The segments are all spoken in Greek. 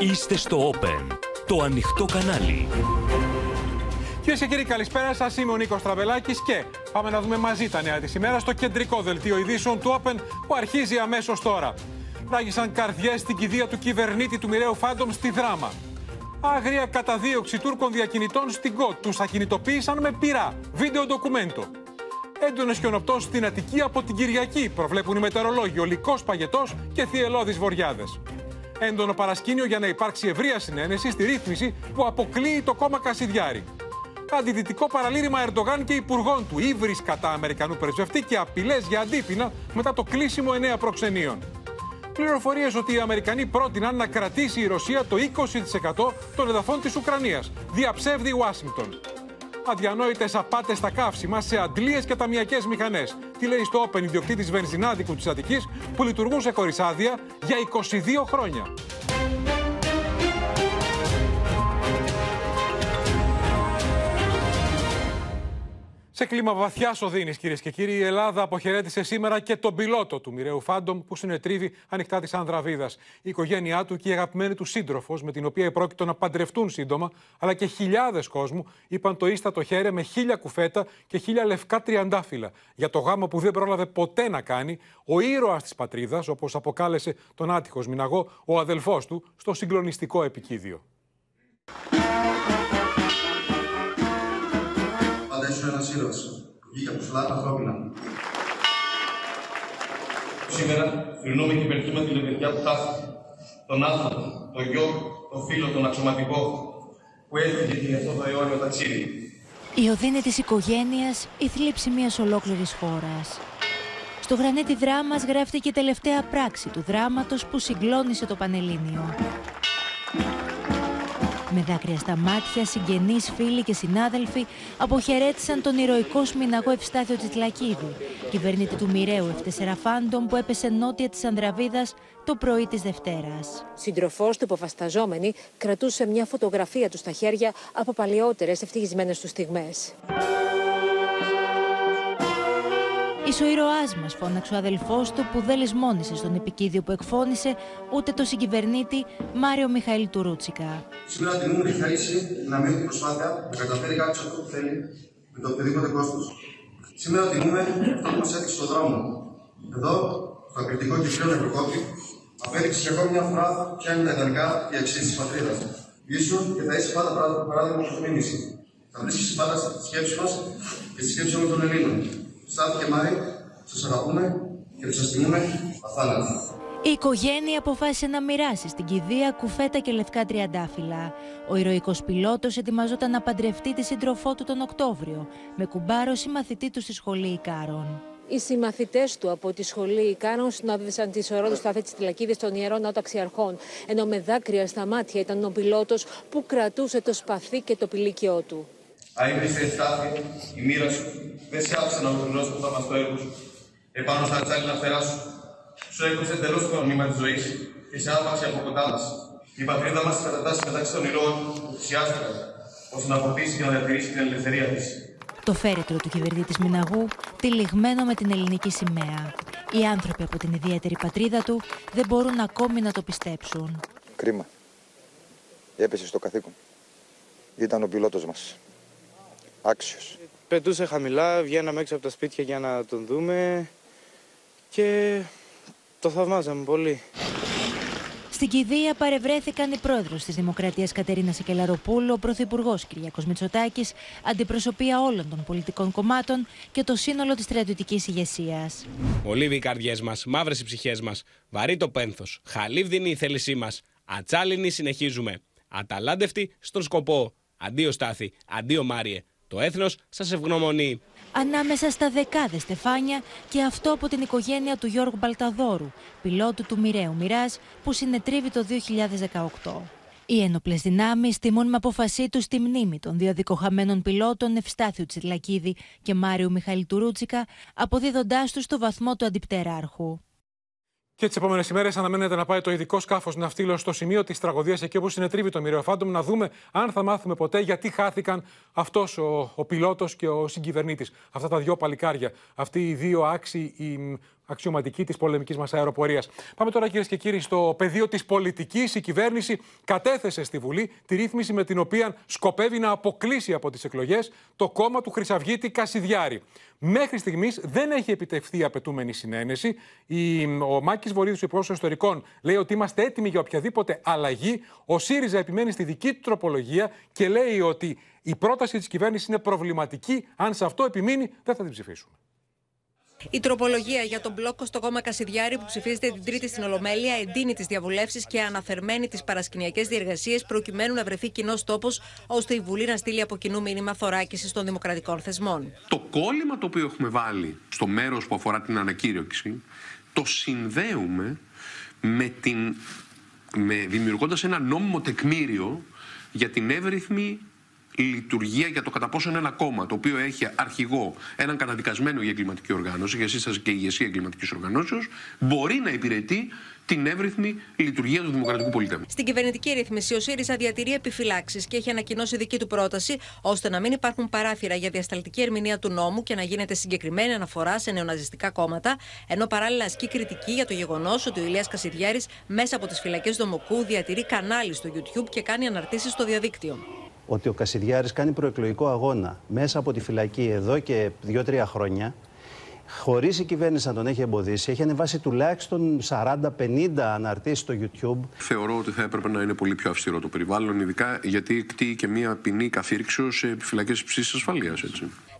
Είστε στο Open, το ανοιχτό κανάλι. Κυρίες και κύριοι, καλησπέρα σας. Είμαι ο Νίκος Τραβελάκη και πάμε να δούμε μαζί τα νέα της ημέρας στο κεντρικό δελτίο ειδήσεων του Open που αρχίζει αμέσως τώρα. Ράγισαν καρδιές στην κηδεία του κυβερνήτη του μοιραίου Φάντομ στη δράμα. Άγρια καταδίωξη Τούρκων διακινητών στην ΚΟΤ. Τους ακινητοποίησαν με πυρά. Βίντεο ντοκουμέντο. Έντονο χιονοπτό στην Αττική από την Κυριακή, προβλέπουν οι μετεωρολόγοι. Ολικό παγετός και θυελώδεις βοριάδες. Έντονο παρασκήνιο για να υπάρξει ευρεία συνένεση στη ρύθμιση που αποκλείει το κόμμα Κασιδιάρη. Αντιδυτικό παραλήρημα Ερντογάν και υπουργών του, ύβρι κατά Αμερικανού πρεσβευτή και απειλές για αντίπεινα μετά το κλείσιμο εννέα προξενείων. Πληροφορίες ότι οι Αμερικανοί πρότειναν να κρατήσει η Ρωσία το 20% των εδαφών της Ουκρανίας. Διαψεύδει η Ουάσιγκτον. Αδιανόητες απάτες στα καύσιμα σε αντλίες και ταμιακές μηχανές. Τι λέει στο Open ιδιοκτήτης βενζινάδικου της Αττικής που λειτουργούσε χωρίς άδεια για 22 χρόνια. Σε κλίμα βαθιάς οδύνης, κυρίες και κύριοι, η Ελλάδα αποχαιρέτησε σήμερα και τον πιλότο του μοιραίου Φάντομ που συνετρίβει ανοιχτά της Ανδραβίδας. Η οικογένειά του και η αγαπημένη του σύντροφος, με την οποία πρόκειτο να παντρευτούν σύντομα, αλλά και χιλιάδες κόσμου, είπαν το ίστατο χέρι με χίλια κουφέτα και χίλια λευκά τριαντάφυλλα για το γάμο που δεν πρόλαβε ποτέ να κάνει ο ήρωας της πατρίδας, όπως αποκάλεσε τον άτυχος Μιναγό, ο αδελφός του, στο συγκλονιστικό επικίδιο. Βγήκε από ψηλά τα ανθρώπινα. Σήμερα θρυνούμε και υπερχούμε τη λεβεδιά που χάθηκε. Τον άνθρωπο, τον γιο, τον φίλο, τον αξιωματικό που έφυγε για αυτό το αιώνιο ταξίδι. Η οδύνη της οικογένειας, η θλίψη μιας ολόκληρης χώρας. Στο γρανίτι δράμας γράφτηκε η τελευταία πράξη του δράματος που συγκλώνησε το Πανελλήνιο. Με δάκρυα στα μάτια, συγγενείς, φίλοι και συνάδελφοι αποχαιρέτησαν τον ηρωικό σμιναγό Ευστάθιο Τσιτλακίδη, κυβερνήτη του μοιραίου F4 Φάντομ που έπεσε νότια της Ανδραβίδας το πρωί της Δευτέρας. Συντροφός του υποφασταζόμενη κρατούσε μια φωτογραφία του στα χέρια από παλιότερες ευτυχισμένες του στιγμές. Είσαι ο ήρωάς μας, φώναξε ο αδελφός του που δεν λησμόνησε στον επικίδιο που εκφώνησε ούτε το συγκυβερνήτη Μάριο Μιχαήλ Τουρούτσικα. Σήμερα τιμούμε τη θέληση να μείνει την προσπάθεια να καταφέρει κάποιος αυτό που θέλει με το οποιοδήποτε κόστος. Σήμερα τιμούμε αυτό που μας έδειξε στον δρόμο. Εδώ, στο ακριτικό και πλέον Ευρωκόπη, απέδειξε για ακόμη μια φορά ποια είναι τα ιδανικά και οι αξίες της πατρίδας. Ήσουν και θα είσαι πάντα παράδειγμα προς μήνυση. Θα βρίσκεις πάντα στη σκέψη μας και στη σκέψη όλων των Ελλήνων. Στάθηκε Μάρη, σας αγαπούμε και σας τιμούμε αθάνατα. Η οικογένεια αποφάσισε να μοιράσει στην κηδεία κουφέτα και λευκά τριαντάφυλλα. Ο ηρωικός πιλότος ετοιμαζόταν να παντρευτεί τη σύντροφό του τον Οκτώβριο, με κουμπάρο συμμαθητή του στη σχολή Ικάρων. Οι συμμαθητές του από τη σχολή Ικάρων συνόδευσαν τη σωρό του σταθέ της Τυλακίδης των ιερών Ναοταξιαρχών, ενώ με δάκρυα στα μάτια ήταν ο πιλότος που κρατούσε το σπαθί και το πηλίκιό του. Αείμνησε στάθη, η μοίρα σου δεν σε άφησε να ολοκληρώσει το θαυμαστό έργο σου. Επάνω στα τσάλινα φτερά σου, σου έκοψε εντελώς το νήμα της ζωής και σε άπαξε από κοντά μας. Η πατρίδα μας κατατάσσει μεταξύ των ηρώων που θυσιάστηκαν, ώστε να αποκτήσει και να διατηρήσει την ελευθερία της. Το φέρετρο του κυβερνήτη Μιναγού, τυλιγμένο με την ελληνική σημαία. Οι άνθρωποι από την ιδιαίτερη πατρίδα του δεν μπορούν ακόμη να το πιστέψουν. Κρίμα. Έπεσε στο καθήκον. Ήταν ο πιλότος μας άξιος. Πετούσε χαμηλά, βγαίναμε έξω από τα σπίτια για να τον δούμε και το θαυμάζαμε πολύ. Στην κηδεία παρευρέθηκαν οι πρόεδρος της Δημοκρατίας Κατερίνα Σεκελαροπούλου, ο πρωθυπουργός Κυριακός Μητσοτάκης, αντιπροσωπεία όλων των πολιτικών κομμάτων και το σύνολο της στρατιωτικής ηγεσίας. Ολίβοι οι καρδιές μας, μαύρες οι ψυχές μας, βαρύ το πένθος, χαλίβδινη η θέλησή μας, ατσάλινη συνεχίζουμε. Αταλάντευτοι στον σκοπό. Αντίο Στάθη, αντίο Μάριε. Το έθνος σας ευγνωμονεί. Ανάμεσα στα δεκάδες στεφάνια και αυτό από την οικογένεια του Γιώργου Μπαλταδόρου, πιλότου του Μοιραίου Μοιράς, που συνετρίβει το 2018. Οι ένοπλες δυνάμεις τιμούν με απόφασή τους τη μνήμη των δύο δικοχαμένων πιλότων Ευστάθιου Τσιρλακίδη και Μάριου Μιχαήλ Τουρούτσικα, αποδίδοντάς τους στο βαθμό του αντιπτεράρχου. Και τις επόμενες ημέρες αναμένεται να πάει το ειδικό σκάφος ναυτίλων στο σημείο της τραγωδίας, εκεί όπου συνετρίβει το μοιραίο Φάντομ, να δούμε αν θα μάθουμε ποτέ γιατί χάθηκαν αυτός ο, ο πιλότος και ο συγκυβερνήτης. Αυτά τα δυο παλικάρια, αυτοί οι δύο άξιοι, οι αξιωματική της πολεμικής μας αεροπορίας. Πάμε τώρα, κυρίες και κύριοι, στο πεδίο της πολιτικής. Η κυβέρνηση κατέθεσε στη Βουλή τη ρύθμιση με την οποία σκοπεύει να αποκλείσει από τις εκλογές το κόμμα του Χρυσαυγίτη Κασιδιάρη. Μέχρι στιγμής δεν έχει επιτευχθεί η απαιτούμενη συνένεση. Ο Μάκης Βορύδης, ο Υπουργό Ιστορικών, λέει ότι είμαστε έτοιμοι για οποιαδήποτε αλλαγή. Ο ΣΥΡΙΖΑ επιμένει στη δική του τροπολογία και λέει ότι η πρόταση της κυβέρνησης είναι προβληματική. Αν σε αυτό επιμείνει, δεν θα την ψηφίσουμε. Η τροπολογία για τον μπλόκο στο κόμμα Κασιδιάρη που ψηφίζεται την Τρίτη στην Ολομέλεια εντείνει τις διαβουλεύσεις και αναθερμένη τις παρασκηνιακές διεργασίες προκειμένου να βρεθεί κοινός τόπος ώστε η Βουλή να στείλει από κοινού μήνυμα θωράκισης των δημοκρατικών θεσμών. Το κόλλημα το οποίο έχουμε βάλει στο μέρος που αφορά την ανακήρυξη το συνδέουμε με την. Με, δημιουργώντας ένα νόμιμο τεκμήριο για την εύρυθμη λειτουργία για το κατά πόσο είναι ένα κόμμα το οποίο έχει αρχηγό έναν καταδικασμένο για εγκληματική οργάνωση, για σύσταση και ηγεσία εγκληματικής οργανώσεως, μπορεί να υπηρετεί την εύρυθμη λειτουργία του δημοκρατικού πολιτεύου. Στην κυβερνητική ρύθμιση, ο ΣΥΡΙΖΑ διατηρεί επιφυλάξεις και έχει ανακοινώσει δική του πρόταση, ώστε να μην υπάρχουν παράθυρα για διασταλτική ερμηνεία του νόμου και να γίνεται συγκεκριμένη αναφορά σε νεοναζιστικά κόμματα, ενώ παράλληλα ασκεί κριτική για το γεγονός ότι ο Ηλίας Κασιδιάρης μέσα από τις φυλακές Δομοκού διατηρεί κανάλι στο YouTube και κάνει αναρτήσεις στο διαδίκτυο ότι ο Κασιδιάρης κάνει προεκλογικό αγώνα μέσα από τη φυλακή εδώ και δύο-τρία χρόνια χωρίς η κυβέρνηση να τον έχει εμποδίσει, έχει ανεβάσει τουλάχιστον 40-50 αναρτήσεις στο YouTube. Θεωρώ ότι θα έπρεπε να είναι πολύ πιο αυστηρό το περιβάλλον, ειδικά γιατί εκτείει και μια ποινή καθήρξεω σε επιφυλακέ ψήσης ασφαλείας.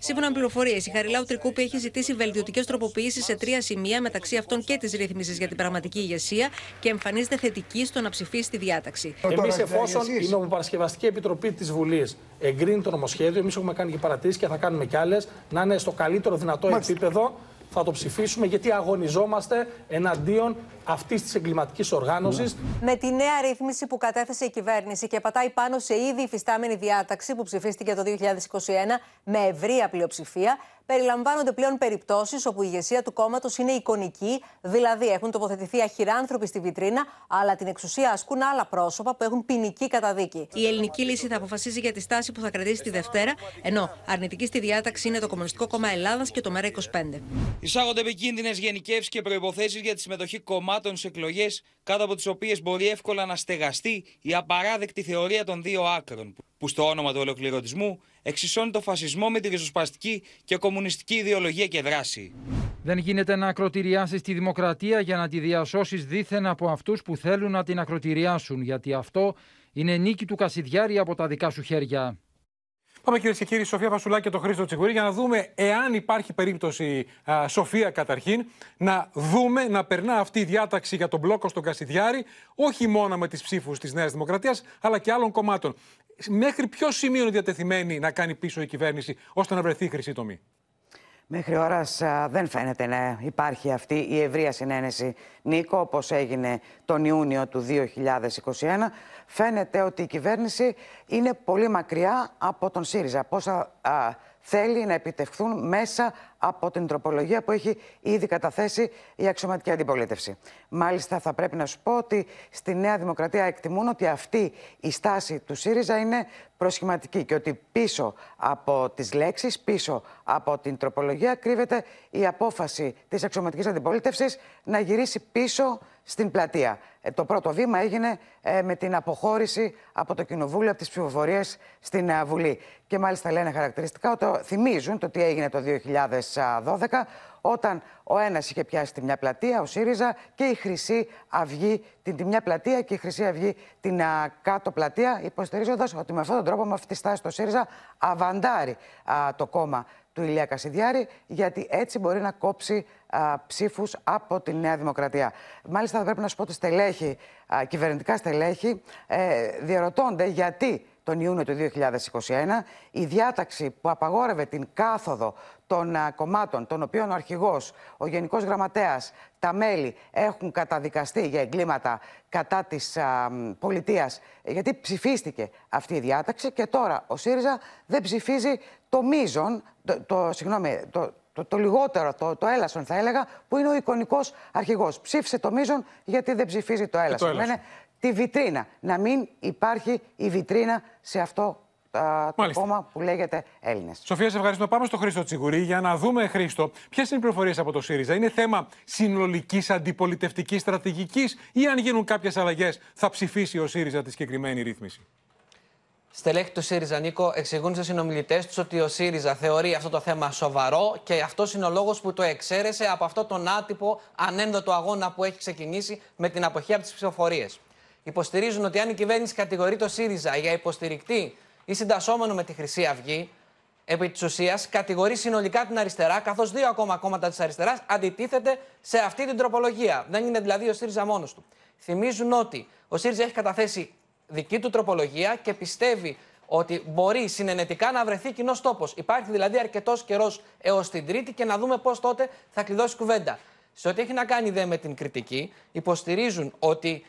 Σύμφωνα με πληροφορίες, η Χαριλάου Τρικούπη έχει ζητήσει βελτιωτικές τροποποιήσεις σε τρία σημεία, μεταξύ αυτών και της ρύθμισης για την πραγματική ηγεσία και εμφανίζεται θετική στο να ψηφίσει τη διάταξη. Εμείς, εφόσον η Νομοπαρασκευαστική Επιτροπή της Βουλής εγκρίνει το νομοσχέδιο, εμείς έχουμε κάνει και παρατηρήσεις και θα κάνουμε κι άλλες, να είναι στο καλύτερο δυνατό επίπεδο θα το ψηφίσουμε γιατί αγωνιζόμαστε εναντίον αυτής της εγκληματικής οργάνωσης. Με τη νέα ρύθμιση που κατέθεσε η κυβέρνηση και πατάει πάνω σε ήδη υφιστάμενη διάταξη που ψηφίστηκε το 2021 με ευρεία πλειοψηφία, περιλαμβάνονται πλέον περιπτώσεις όπου η ηγεσία του κόμματος είναι εικονική, δηλαδή έχουν τοποθετηθεί αχυράνθρωποι στη βιτρίνα, αλλά την εξουσία ασκούν άλλα πρόσωπα που έχουν ποινική καταδίκη. Η ελληνική λύση θα αποφασίζει για τη στάση που θα κρατήσει τη Δευτέρα, ενώ αρνητική στη διάταξη είναι το Κομμουνιστικό Κόμμα Ελλάδας και το ΜΕΡΑ25. Εισάγονται επικίνδυνες γενικεύσει και προποθέσει για τη συμμετοχή κομμάτων σε εκλογές, κάτω από τις οποίες μπορεί εύκολα να στεγαστεί η απαράδεκτη θεωρία των δύο άκρων, που στο όνομα του ολοκληρωτισμού εξισώνει το φασισμό με τη ριζοσπαστική και κομμουνιστική ιδεολογία και δράση. Δεν γίνεται να ακροτηριάσεις τη δημοκρατία για να τη διασώσεις δίθεν από αυτούς που θέλουν να την ακροτηριάσουν, γιατί αυτό είναι νίκη του Κασιδιάρη από τα δικά σου χέρια. Πάμε κυρίες και κύριοι, Σοφία Φασουλάκη και τον Χρήστο Τσιγουρή για να δούμε εάν υπάρχει περίπτωση, α, Σοφία καταρχήν, να δούμε να περνά αυτή η διάταξη για τον μπλόκο στον Κασιδιάρη, όχι μόνο με τις ψήφους της Νέας Δημοκρατίας, αλλά και άλλων κομμάτων. Μέχρι ποιο σημείο είναι διατεθειμένη να κάνει πίσω η κυβέρνηση ώστε να βρεθεί η χρυσή τομή; Μέχρι ώρας δεν φαίνεται να υπάρχει αυτή η ευρεία συνένεση, Νίκο, όπως έγινε τον Ιούνιο του 2021. Φαίνεται ότι η κυβέρνηση είναι πολύ μακριά από τον ΣΥΡΙΖΑ. Πόσα θέλει να επιτευχθούν μέσα από την τροπολογία που έχει ήδη καταθέσει η αξιωματική αντιπολίτευση. Μάλιστα, θα πρέπει να σου πω ότι στη Νέα Δημοκρατία εκτιμούν ότι αυτή η στάση του ΣΥΡΙΖΑ είναι προσχηματική και ότι πίσω από τις λέξεις, πίσω από την τροπολογία κρύβεται η απόφαση της αξιωματικής αντιπολίτευσης να γυρίσει πίσω στην πλατεία. Ε, το πρώτο βήμα έγινε ε, με την αποχώρηση από το Κοινοβούλιο, από τις ψηφοφορίες στην ε, Βουλή. Και μάλιστα λένε χαρακτηριστικά ότι θυμίζουν το τι έγινε το 2012, όταν ο ένας είχε πιάσει τη μια πλατεία, ο ΣΥΡΙΖΑ, και η Χρυσή Αυγή την τη μια πλατεία και η Χρυσή Αυγή την κάτω πλατεία, υποστηρίζοντας ότι με αυτόν τον τρόπο, με αυτή τη στάση, το ΣΥΡΙΖΑ αβαντάρει το κόμμα του Ηλία Κασιδιάρη, γιατί έτσι μπορεί να κόψει ψήφους από τη Νέα Δημοκρατία. Μάλιστα, θα πρέπει να σου πω ότι στελέχη, α, κυβερνητικά στελέχη ε, διαρωτώνται γιατί τον Ιούνιο του 2021 η διάταξη που απαγόρευε την κάθοδο των κομμάτων, των οποίων ο αρχηγός, ο Γενικός Γραμματέας, τα μέλη έχουν καταδικαστεί για εγκλήματα κατά της α, πολιτείας, γιατί ψηφίστηκε αυτή η διάταξη και τώρα ο ΣΥΡΙΖΑ δεν ψηφίζει το μείζον, το, το, συγγνώμη, το, το, το λιγότερο, το, το έλασον θα έλεγα, που είναι ο εικονικός αρχηγός. Ψήφισε το μείζον γιατί δεν ψηφίζει το έλασον. Το έλασον. τη βιτρίνα. Να μην υπάρχει η βιτρίνα σε αυτό το Μάλιστα. κόμμα που λέγεται Έλληνες. Σοφία, σε ευχαριστούμε. Πάμε στο Χρήστο Τσιγουρή για να δούμε, Χρήστο, ποιες είναι οι πληροφορίες από το ΣΥΡΙΖΑ. Είναι θέμα συνολικής αντιπολιτευτικής στρατηγικής ή αν γίνουν κάποιες αλλαγές θα ψηφίσει ο ΣΥΡΙΖΑ τη συγκεκριμένη ρύθμιση; Στελέχη του ΣΥΡΙΖΑ, Νίκο, εξηγούν σε συνομιλητές τους ότι ο ΣΥΡΙΖΑ θεωρεί αυτό το θέμα σοβαρό και αυτός είναι ο λόγος που το εξαίρεσε από αυτό τον άτυπο ανένδοτο αγώνα που έχει ξεκινήσει με την αποχή από τις ψηφοφορίες. Υποστηρίζουν ότι αν η κυβέρνηση κατηγορεί το ΣΥΡΙΖΑ για υποστηρικτή ή συντασσόμενο με τη Χρυσή Αυγή, επί της ουσίας κατηγορεί συνολικά την αριστερά, καθώς δύο ακόμα κόμματα της αριστεράς αντιτίθεται σε αυτή την τροπολογία. Δεν είναι δηλαδή ο ΣΥΡΙΖΑ μόνος του. Θυμίζουν ότι ο ΣΥΡΙΖΑ έχει καταθέσει δική του τροπολογία και πιστεύει ότι μπορεί συνενετικά να βρεθεί κοινός τόπος. Υπάρχει δηλαδή αρκετός καιρός έως την Τρίτη και να δούμε πώς τότε θα κλειδώσει κουβέντα. Σε ό,τι έχει να κάνει δε με την κριτική, υποστηρίζουν ότι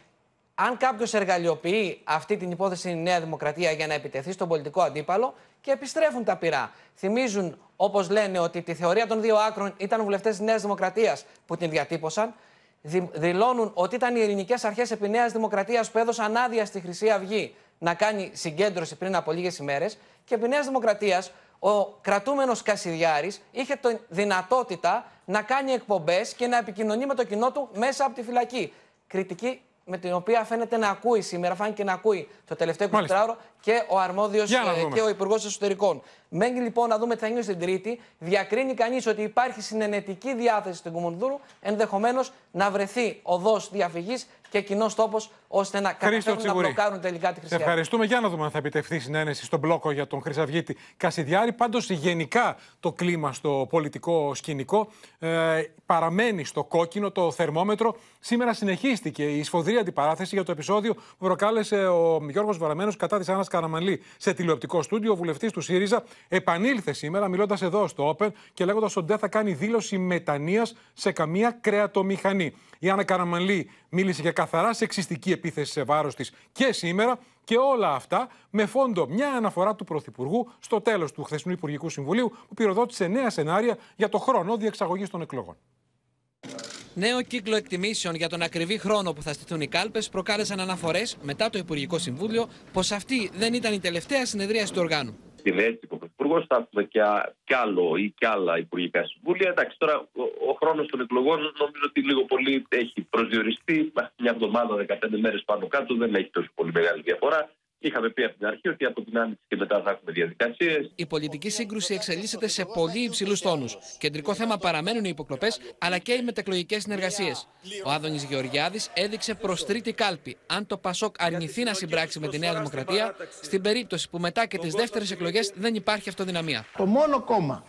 αν κάποιος εργαλειοποιεί αυτή την υπόθεση στην Νέα Δημοκρατία για να επιτεθεί στον πολιτικό αντίπαλο και επιστρέφουν τα πειρά. Θυμίζουν, όπως λένε, ότι τη θεωρία των δύο άκρων ήταν βουλευτές της Νέας Δημοκρατίας που την διατύπωσαν. Δη- δηλώνουν ότι ήταν οι ελληνικές αρχές επί Νέας Δημοκρατίας που έδωσαν άδεια στη Χρυσή Αυγή να κάνει συγκέντρωση πριν από λίγες ημέρες. Και επί Νέας Δημοκρατίας ο κρατούμενος Κασιδιάρης είχε τη δυνατότητα να κάνει εκπομπές και να επικοινωνεί με το κοινό του μέσα από τη φυλακή. Κριτική με την οποία φαίνεται να ακούει σήμερα, φάνηκε να ακούει το τελευταίο 24ωρο και ο αρμόδιος Για να δούμε. και ο Υπουργός Εσωτερικών. Μένει λοιπόν να δούμε τι θα γίνει στην Τρίτη. Διακρίνει κανείς ότι υπάρχει συνενετική διάθεση στην Κουμουνδούρου, ενδεχομένως να βρεθεί οδός διαφυγής και κοινός τόπος ώστε να Χρήστο καταφέρουν να Τσιγουρή. μπλοκάρουν τελικά τη Σε Χρυσή Αυγή. ευχαριστούμε. Για να δούμε αν θα επιτευχθεί συνένεση στον μπλόκο για τον Χρυσαυγίτη Κασιδιάρη. Πάντως, γενικά το κλίμα στο πολιτικό σκηνικό ε, παραμένει στο κόκκινο το θερμόμετρο. Σήμερα συνεχίστηκε η σφοδρή αντιπαράθεση για το επεισόδιο που προκάλεσε ο Γιώργος Βαραμένος κατά της Άννας Καραμαλή σε τηλεοπτικό στούντιο. Ο βουλευτής του ΣΥΡΙΖΑ επανήλθε σήμερα, μιλώντας εδώ στο Open και λέγοντας ότι δεν θα κάνει δήλωση μετανία σε καμία κρεατομηχανή. Η Άννα Καραμαλή μίλησε για καθαρά σεξιστική επίθεση σε βάρος της και σήμερα. Και όλα αυτά με φόντο μια αναφορά του Πρωθυπουργού στο τέλος του χθεσινού Υπουργικού Συμβουλίου που πυροδότησε νέα σενάρια για το χρόνο διεξαγωγής των εκλογών. Νέο κύκλο εκτιμήσεων για τον ακριβή χρόνο που θα στηθούν οι κάλπες προκάλεσαν αναφορές μετά το Υπουργικό Συμβούλιο πως αυτή δεν ήταν η τελευταία συνεδρίαση του οργάνου. Στην έτσι ο Πρωθυπουργός θα έχουμε και, α- κι άλλο ή κι άλλα υπουργικά συμβούλια. Εντάξει, τώρα ο, ο χρόνος των εκλογών νομίζω ότι λίγο πολύ έχει προσδιοριστεί. Μια εβδομάδα, 15 μέρες πάνω κάτω δεν έχει τόσο πολύ μεγάλη διαφορά. Είχαμε πει από την αρχή ότι από την άνοιξη και μετά θα έχουμε διαδικασίες. Η πολιτική σύγκρουση εξελίσσεται σε πολύ υψηλούς τόνους. Κεντρικό θέμα παραμένουν οι υποκλοπές αλλά και οι μετεκλογικές συνεργασίες. Ο Άδωνης Γεωργιάδης έδειξε προς τρίτη κάλπη αν το Πασόκ αρνηθεί να συμπράξει με τη Νέα Δημοκρατία, στην περίπτωση που μετά και τις δεύτερες εκλογές δεν υπάρχει αυτοδυναμία. Το μόνο κόμμα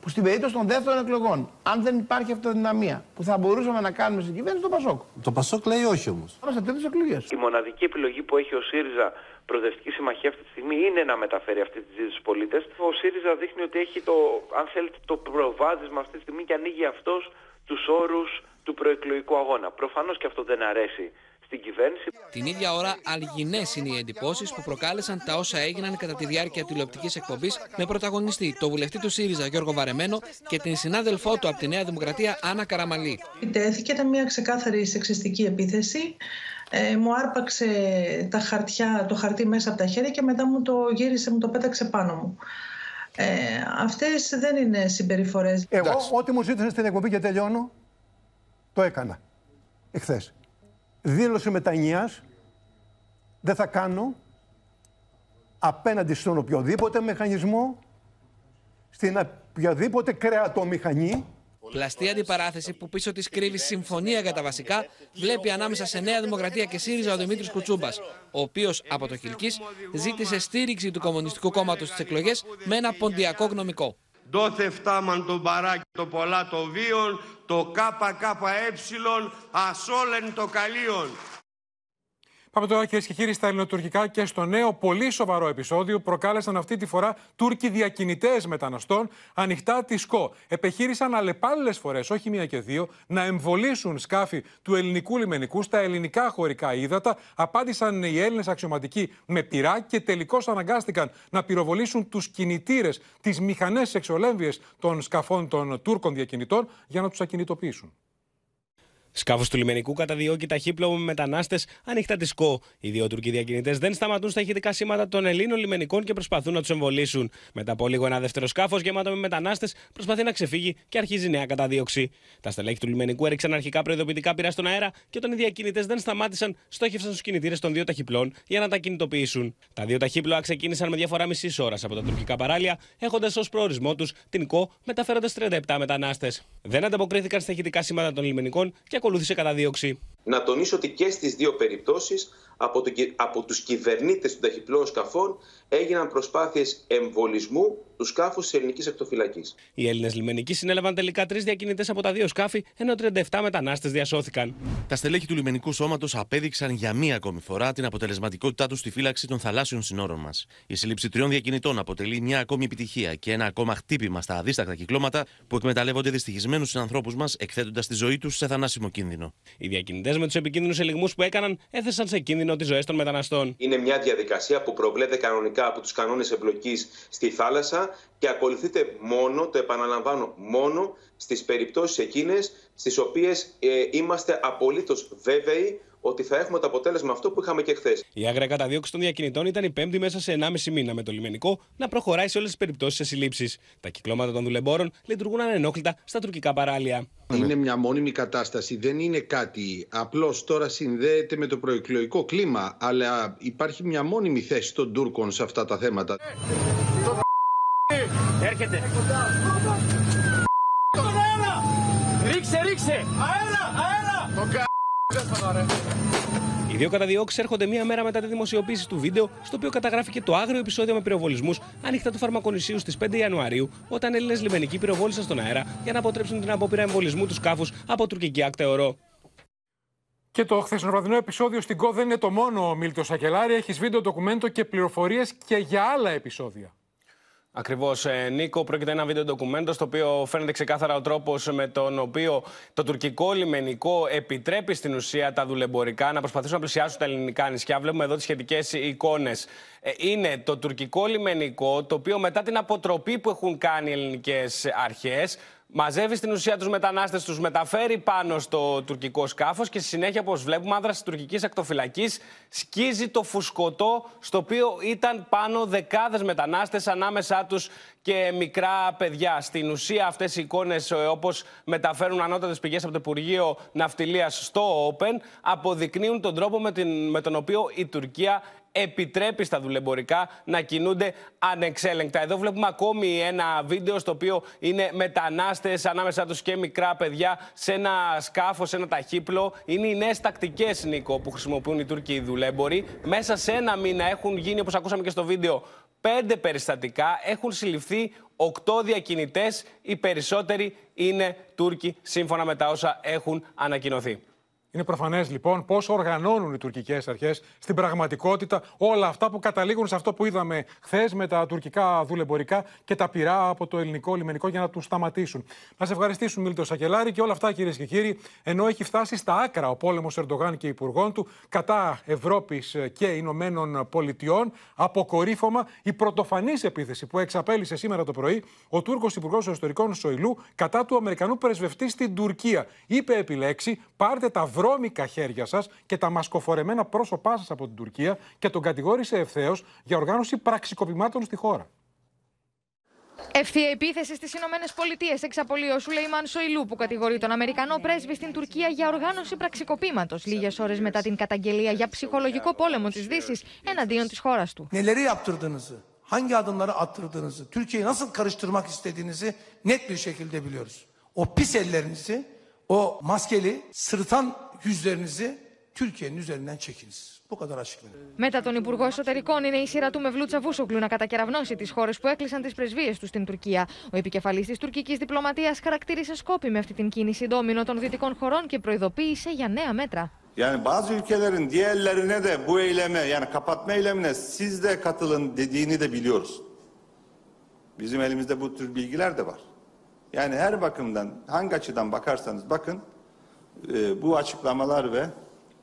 που στην περίπτωση των δεύτερων εκλογών, αν δεν υπάρχει αυτοδυναμία που θα μπορούσαμε να κάνουμε στην κυβέρνηση, το Πασόκ. Το Πασόκ λέει όχι όμως. Πάμε σε τέτοιε εκλογές. Η μοναδική επιλογή που έχει ο ΣΥΡΙΖΑ προοδευτική συμμαχία αυτή τη στιγμή είναι να μεταφέρει αυτή τη ζήτηση στους πολίτες. Ο ΣΥΡΙΖΑ δείχνει ότι έχει το, αν θέλετε, το προβάδισμα αυτή τη στιγμή και ανοίγει αυτός τους όρους του προεκλογικού αγώνα. Προφανώς και αυτό δεν αρέσει στην κυβέρνηση. Την ίδια ώρα, αλγινές είναι οι εντυπώσεις που προκάλεσαν τα όσα έγιναν κατά τη διάρκεια τηλεοπτικής εκπομπής με πρωταγωνιστή το βουλευτή του ΣΥΡΙΖΑ Γιώργο Βαρεμένο και την συνάδελφό του από τη Νέα Δημοκρατία Άννα Καραμαλή. Επιτέθηκε, ήταν μια ξεκάθαρη σεξιστική επίθεση. Ε, μου άρπαξε τα χαρτιά, το χαρτί μέσα από τα χέρια και μετά μου το γύρισε, μου το πέταξε πάνω μου. Ε, αυτές δεν είναι συμπεριφορές. Εγώ, ό,τι μου ζήτησες στην εκπομπή και τελειώνω, το έκανα. Εχθές. Δήλωση μετανιάς δεν θα κάνω απέναντι στον οποιοδήποτε μηχανισμό, στην οποιαδήποτε κρεατομηχανή, Πλαστή αντιπαράθεση που πίσω της κρύβει συμφωνία για τα βασικά βλέπει ανάμεσα σε Νέα Δημοκρατία και ΣΥΡΙΖΑ ο Δημήτρης Κουτσούμπας, ο οποίος από το Χιλκή ζήτησε στήριξη του Κομμουνιστικού Κόμματος στις εκλογές με ένα ποντιακό γνωμικό. Δόθε φτάμαν τον παράκι το πολλά το βίον, το ΚΚΕ, ασόλεν το καλίον. Πάμε τώρα κυρίες και κύριοι στα ελληνοτουρκικά και στο νέο πολύ σοβαρό επεισόδιο προκάλεσαν αυτή τη φορά Τούρκοι διακινητές μεταναστών ανοιχτά τη ΣΚΟ. Επεχείρησαν αλλεπάλληλες φορές, όχι μία και δύο, να εμβολήσουν σκάφη του ελληνικού λιμενικού στα ελληνικά χωρικά ύδατα. Απάντησαν οι Έλληνες αξιωματικοί με πυρά και τελικώς αναγκάστηκαν να πυροβολήσουν τους κινητήρες, τις μηχανές εξολέμβειες των σκαφών των Τούρκων διακινητών για να τους ακινητοποιήσουν. Σκάφος του λιμενικού καταδιώκει ταχύπλο με μετανάστες ανοιχτά τη ΣΚΟ. Οι δύο Τουρκοί διακινητές δεν σταματούν στα ηχητικά σήματα των Ελλήνων λιμενικών και προσπαθούν να τους εμβολήσουν. Μετά από λίγο, ένα δεύτερο σκάφος γεμάτο με μετανάστες προσπαθεί να ξεφύγει και αρχίζει νέα καταδίωξη. Τα στελέχη του λιμενικού έριξαν αρχικά προειδοποιητικά πειρά στον αέρα και όταν οι διακινητές δεν σταμάτησαν, στόχευσαν στους κινητήρες των δύο ταχυπλών για να τα κινητοποιήσουν. Τα δύο ταχύπλοα ξεκίνησαν με διαφορά μισής ώρας από τα τουρκικά παράλια, έχοντας ως προορισμό τους την ΚΟ, μεταφέροντας 37 μετανάστες. Δεν ανταποκρίθηκαν στα ηχητικά σήματα των λιμενικών και ακολούθησε καταδίωξη. Να τονίσω ότι και στις δύο περιπτώσεις από, το, από τους κυβερνήτες των ταχυπλών σκαφών έγιναν προσπάθειες εμβολισμού του σκάφου της ελληνικής ακτοφυλακής. Οι Έλληνες λιμενικοί συνέλαβαν τελικά τρεις διακινητές από τα δύο σκάφη, ενώ 37 μετανάστες διασώθηκαν. Τα στελέχη του λιμενικού σώματος απέδειξαν για μία ακόμη φορά την αποτελεσματικότητά τους στη φύλαξη των θαλάσσιων συνόρων μας. Η σύλληψη τριών διακινητών αποτελεί μια ακόμη επιτυχία και ένα ακόμα χτύπημα στα αδίστακτα κυκλώματα που εκμεταλλεύονται δυστυχισμένους συνανθρώπους μας, εκθέτοντας τη ζωή τους σε θανάσιμο κίνδυνο. Οι διακινητέ με τους επικίνδυνους ελιγμούς που έκαναν έθεσαν σε κίνδυνο τις ζωές των μεταναστών. Είναι μια διαδικασία που προβλέπεται κανονικά από τους κανόνες εμπλοκής στη θάλασσα και ακολουθείται μόνο, το επαναλαμβάνω, μόνο στις περιπτώσεις εκείνες στις οποίες ε, είμαστε απολύτως βέβαιοι ότι θα έχουμε το αποτέλεσμα αυτό που είχαμε και χθες. Η άγρια καταδίωξη των διακινητών ήταν η πέμπτη μέσα σε 1,5 μήνα με το λιμενικό να προχωράει σε όλες τις περιπτώσεις σε συλλήψει. Τα κυκλώματα των δουλεμπόρων λειτουργούν ανενόχλητα στα τουρκικά παράλια. Είναι μια μόνιμη κατάσταση, δεν είναι κάτι. Απλώς τώρα συνδέεται με το προεκλογικό κλίμα, αλλά υπάρχει μια μόνιμη θέση των Τούρκων σε αυτά τα θέματα. Έρχεται. Ρίξε, ρίξε. Αέρα, αέρα. Οι δύο καταδιώξεις έρχονται μία μέρα μετά τη δημοσιοποίηση του βίντεο, στο οποίο καταγράφηκε το άγριο επεισόδιο με πυροβολισμούς ανοιχτά του φαρμακονησίου στις 5 Ιανουαρίου, όταν Έλληνες λιμενικοί πυροβόλησαν στον αέρα για να αποτρέψουν την απόπειρα εμβολισμού τους σκάφους από τουρκική ακτεωρό. Και το χθεσινοβραδινό επεισόδιο στην ΚΟ δεν είναι το μόνο, ο Μίλτος Σακελάρη. Έχεις βίντεο, ντοκουμέντο και πληροφορίες και για άλλα επεισόδια. Ακριβώς, ε, Νίκο. Πρόκειται ένα βίντεο ντοκουμέντος στο οποίο φαίνεται ξεκάθαρα ο τρόπος με τον οποίο το τουρκικό λιμενικό επιτρέπει στην ουσία τα δουλεμπορικά να προσπαθήσουν να πλησιάσουν τα ελληνικά νησιά. Βλέπουμε εδώ τις σχετικές εικόνες. Είναι το τουρκικό λιμενικό το οποίο μετά την αποτροπή που έχουν κάνει οι ελληνικές αρχές Μαζεύει στην ουσία τους μετανάστες, τους μεταφέρει πάνω στο τουρκικό σκάφος και στη συνέχεια, όπως βλέπουμε, άνδρας της τουρκικής ακτοφυλακής σκίζει το φουσκωτό, στο οποίο ήταν πάνω δεκάδες μετανάστες, ανάμεσά τους και μικρά παιδιά. Στην ουσία, αυτές οι εικόνες, ε, όπως μεταφέρουν ανώτατες πηγές από το Υπουργείο Ναυτιλίας στο Open, αποδεικνύουν τον τρόπο με, την, με τον οποίο η Τουρκία επιτρέπει στα δουλεμπορικά να κινούνται ανεξέλεγκτα. Εδώ βλέπουμε ακόμη ένα βίντεο στο οποίο είναι μετανάστες, ανάμεσά τους και μικρά παιδιά, σε ένα σκάφος, σε ένα ταχύπλο. Είναι οι νέες τακτικές, Νίκο, που χρησιμοποιούν οι Τούρκοι δουλέμποροι. Μέσα σε ένα μήνα έχουν γίνει, όπως ακούσαμε και στο βίντεο, πέντε περιστατικά. Έχουν συλληφθεί οκτώ διακινητές. Οι περισσότεροι είναι Τούρκοι, σύμφωνα με τα όσα έχουν ανακοινωθεί. Είναι προφανές λοιπόν πώς οργανώνουν οι τουρκικές αρχές στην πραγματικότητα όλα αυτά που καταλήγουν σε αυτό που είδαμε χθες με τα τουρκικά δουλεμπορικά και τα πειρά από το ελληνικό λιμενικό για να τους σταματήσουν. Να σε ευχαριστήσουν, Μίλτο Σακελάρη, και όλα αυτά, κυρίες και κύριοι, ενώ έχει φτάσει στα άκρα ο πόλεμος Ερντογάν και υπουργών του κατά Ευρώπης και Ηνωμένων Πολιτειών, αποκορύφωμα η πρωτοφανής επίθεση που εξαπέλυσε σήμερα το πρωί ο Τούρκος Υπουργός Εσωτερικών Σοηλού κατά του Αμερικανού πρεσβευτή στην Τουρκία. Είπε επιλέξει, πάρτε τα βρώμικα χέρια σας και τα μασκοφορεμένα πρόσωπά σας από την Τουρκία και τον κατηγόρησε ευθέως για οργάνωση πραξικοπημάτων στη χώρα. Ευθεία επίθεση στις Ηνωμένες Πολιτείες εξαπολύει ο Σουλεϊμάν Σοηλού, που κατηγορεί τον Αμερικανό πρέσβη στην Τουρκία για οργάνωση πραξικοπήματος, λίγες ώρες μετά την καταγγελία για ψυχολογικό πόλεμο της Δύσης εναντίον της χώρας του. Neleri yaptırdığınızı, hangi adımları attırdığınızı, Türkiye'yi nasıl karıştırmak istediğinizi net bir şekilde biliyoruz. O pis ellerinizi, o maskeli, sırıtan yüzlerinizi Türkiye'nin üzerinden çekiniz. Bu kadar açık Μετά τον Υπουργό Εσωτερικών, είναι η σειρά του Μευλούτσα Βούσογλου να κατακεραυνώσει τις χώρες που έκλεισαν τις πρεσβείες τους στην Τουρκία. Ο επικεφαλής της τουρκικής διπλωματίας χαρακτήρισε σκόπιμη αυτή την κίνηση ντόμινο των δυτικών χωρών και προειδοποίησε για νέα μέτρα. Yani bazı ülkelerin diğerlerine de bu eyleme yani kapatma eylemine siz de katılın dediğini de biliyoruz. Bizim elimizde bu tür bilgiler de var. Yani her bakımdan hangi açıdan bakarsanız bakın e, bu açıklamalar ve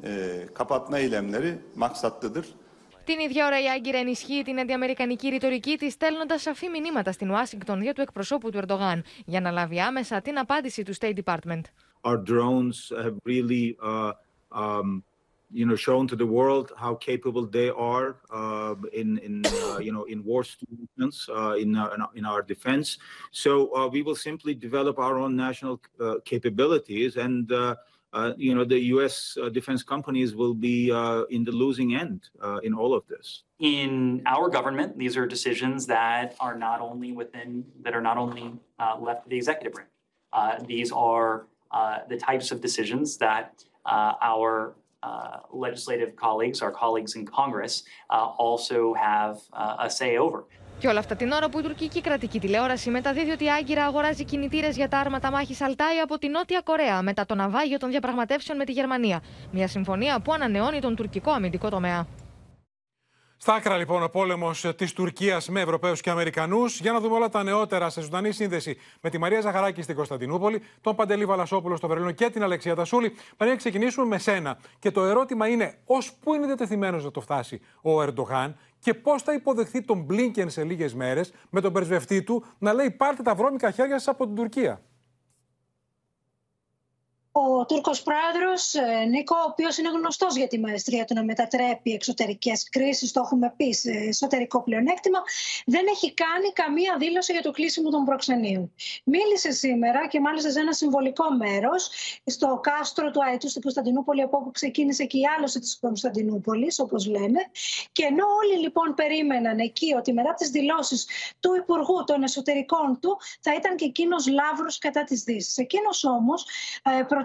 e, kapatma eylemleri maksatlıdır. Την ίδια ώρα η Άγκυρα ενισχύει την αντιαμερικανική ρητορική της, στέλνοντας σαφή μηνύματα στην Ουάσιγκτον για του εκπροσώπου του Ερντογάν, για να λάβει άμεσα την απάντηση του State Department. our drones have really, uh, um, you know, shown to the world how capable they are uh, in, in uh, you know, in war situations, uh, in, uh, in our defense. So uh, we will simply develop our own national uh, capabilities, and you know, the U.S. Defense companies will be in the losing end in all of this. in our government, these are decisions that are not only within that are not only left to the executive branch. These are the types of decisions that our uh, legislative colleagues, our colleagues in Congress, uh, also have uh, a say over. Και όλα αυτά την ώρα που η τουρκική κρατική τηλεόραση μεταδίδει ότι η Άγκυρα αγοράζει κινητήρες για τα άρματα μάχης Αλτάι από τη Νότια Κορέα μετά το ναυάγιο των διαπραγματεύσεων με τη Γερμανία. Μια συμφωνία που ανανεώνει τον τουρκικό αμυντικό τομέα. Στα άκρα λοιπόν ο πόλεμος της Τουρκίας με Ευρωπαίους και Αμερικανούς. Για να δούμε όλα τα νεότερα σε ζωντανή σύνδεση με τη Μαρία Ζαχαράκη στην Κωνσταντινούπολη, τον Παντελή Βαλασόπουλο στο Βερολίνο και την Αλεξία Τασούλη. Μαρία, ξεκινήσουμε με σένα. Και το ερώτημα είναι, ως πού είναι διατεθειμένος να το φτάσει ο Ερντογάν και πώς θα υποδεχθεί τον Μπλίνκεν σε λίγες μέρες με τον πρεσβευτή του να λέει: Πάρτε τα βρώμικα χέρια σας από την Τουρκία. Ο Τούρκος πρόεδρος Νίκο, ο οποίος είναι γνωστός για τη μαεστρία του να μετατρέπει εξωτερικές κρίσεις, το έχουμε πει σε εσωτερικό πλεονέκτημα, δεν έχει κάνει καμία δήλωση για το κλείσιμο των προξενείων. Μίλησε σήμερα και μάλιστα σε ένα συμβολικό μέρος στο κάστρο του Αετού στην Κωνσταντινούπολη, από όπου ξεκίνησε και η άλωση της Κωνσταντινούπολης, όπως λένε. Και ενώ όλοι λοιπόν περίμεναν εκεί ότι μετά τις δηλώσεις του Υπουργού των Εσωτερικών του θα ήταν και εκείνος λαύρος κατά της Δύσης. Εκείνος όμως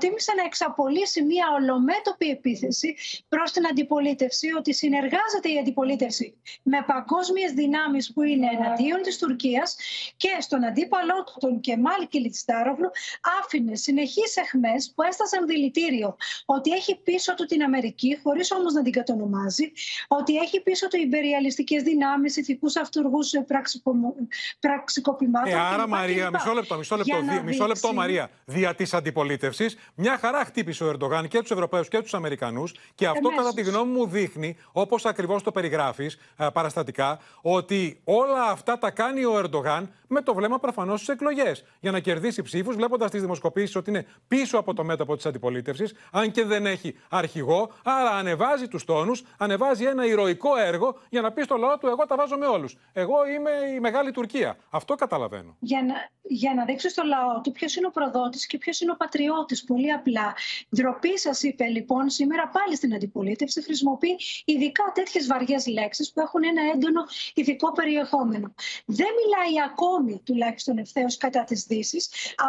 προτίμησε να εξαπολύσει μια ολομέτωπη επίθεση προς την αντιπολίτευση ότι συνεργάζεται η αντιπολίτευση με παγκόσμιες δυνάμεις που είναι εναντίον της Τουρκίας και στον αντίπαλό του τον Κεμάλ Κιλιτστάρογλου άφηνε συνεχείς εχμές που έστασαν δηλητήριο ότι έχει πίσω του την Αμερική χωρίς όμως να την κατονομάζει ότι έχει πίσω του υπεριαλιστικές δυνάμεις, ηθικούς αυτούργους πραξικοπημάτων. Ε, άρα Μαρία, μισό λεπτό, μισό λεπτό, δι, μισό λεπτό Μαρία, δια της αντιπολίτευσης μια χαρά χτύπησε ο Ερντογάν και τους Ευρωπαίους και τους Αμερικανούς. Και αυτό, Εμέσως. κατά τη γνώμη μου, δείχνει, όπως ακριβώς το περιγράφεις παραστατικά, ότι όλα αυτά τα κάνει ο Ερντογάν με το βλέμμα προφανώς στις εκλογές. Για να κερδίσει ψήφους, βλέποντας τις δημοσκοπήσεις ότι είναι πίσω από το μέτωπο της αντιπολίτευσης, αν και δεν έχει αρχηγό. Άρα ανεβάζει τους τόνους, ανεβάζει ένα ηρωικό έργο για να πει στο λαό του: Εγώ τα βάζω με όλους. Εγώ είμαι η μεγάλη Τουρκία. Αυτό καταλαβαίνω. για να, για να δείξει στο λαό του ποιος είναι ο προδότης και ποιος είναι ο πατριώτης. Πολύ απλά. Ντροπή σας είπε λοιπόν σήμερα πάλι στην αντιπολίτευση. Χρησιμοποιεί ειδικά τέτοιες βαριές λέξεις που έχουν ένα έντονο ηθικό περιεχόμενο. Δεν μιλάει ακόμη τουλάχιστον ευθέως κατά τη Δύση.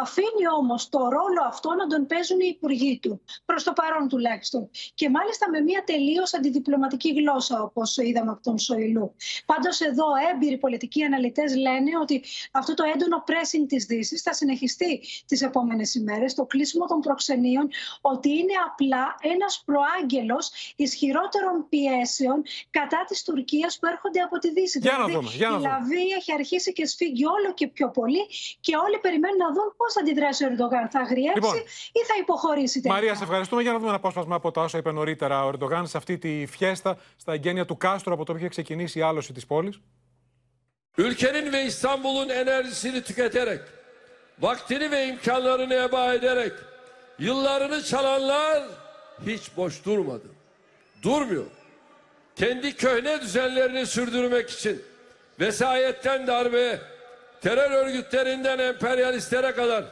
Αφήνει όμως το ρόλο αυτό να τον παίζουν οι υπουργοί του. Προς το παρόν τουλάχιστον. Και μάλιστα με μια τελείως αντιδιπλωματική γλώσσα, όπως είδαμε από τον Σοηλού. Πάντως εδώ έμπειροι πολιτικοί αναλυτές λένε ότι αυτό το έντονο pressing της Δύσης θα συνεχιστεί τις επόμενες ημέρες. Το κλείσιμο των προξενείων ότι είναι απλά ένας προάγγελος ισχυρότερων πιέσεων κατά της Τουρκίας που έρχονται από τη Δύση. Για να δηλαδή, δούμε, για να η δούμε. λαβή έχει αρχίσει και σφίγγει όλο και πιο πολύ και όλοι περιμένουν να δουν πώς θα αντιδράσει ο Ερντογάν. Θα αγριέψει Λοιπόν. ή θα υποχωρήσει τελικά. Μαρία, σε ευχαριστούμε για να δούμε ένα απόσπασμα από τα όσα είπε νωρίτερα ο Ερντογάν σε αυτή τη φιέστα στα εγγένεια του Κάστρο από το οποίο είχε ξεκινήσει η άλωση της πόλης. Ülkenin ve İstanbul'un enerjisini tüketerek, vaktini ve imkanlarını heba ederek, yıllarını çalanlar hiç boş durmadı. Durmuyor. Kendi köhne düzenlerini sürdürmek için vesayetten darbeye, terör örgütlerinden emperyalistlere kadar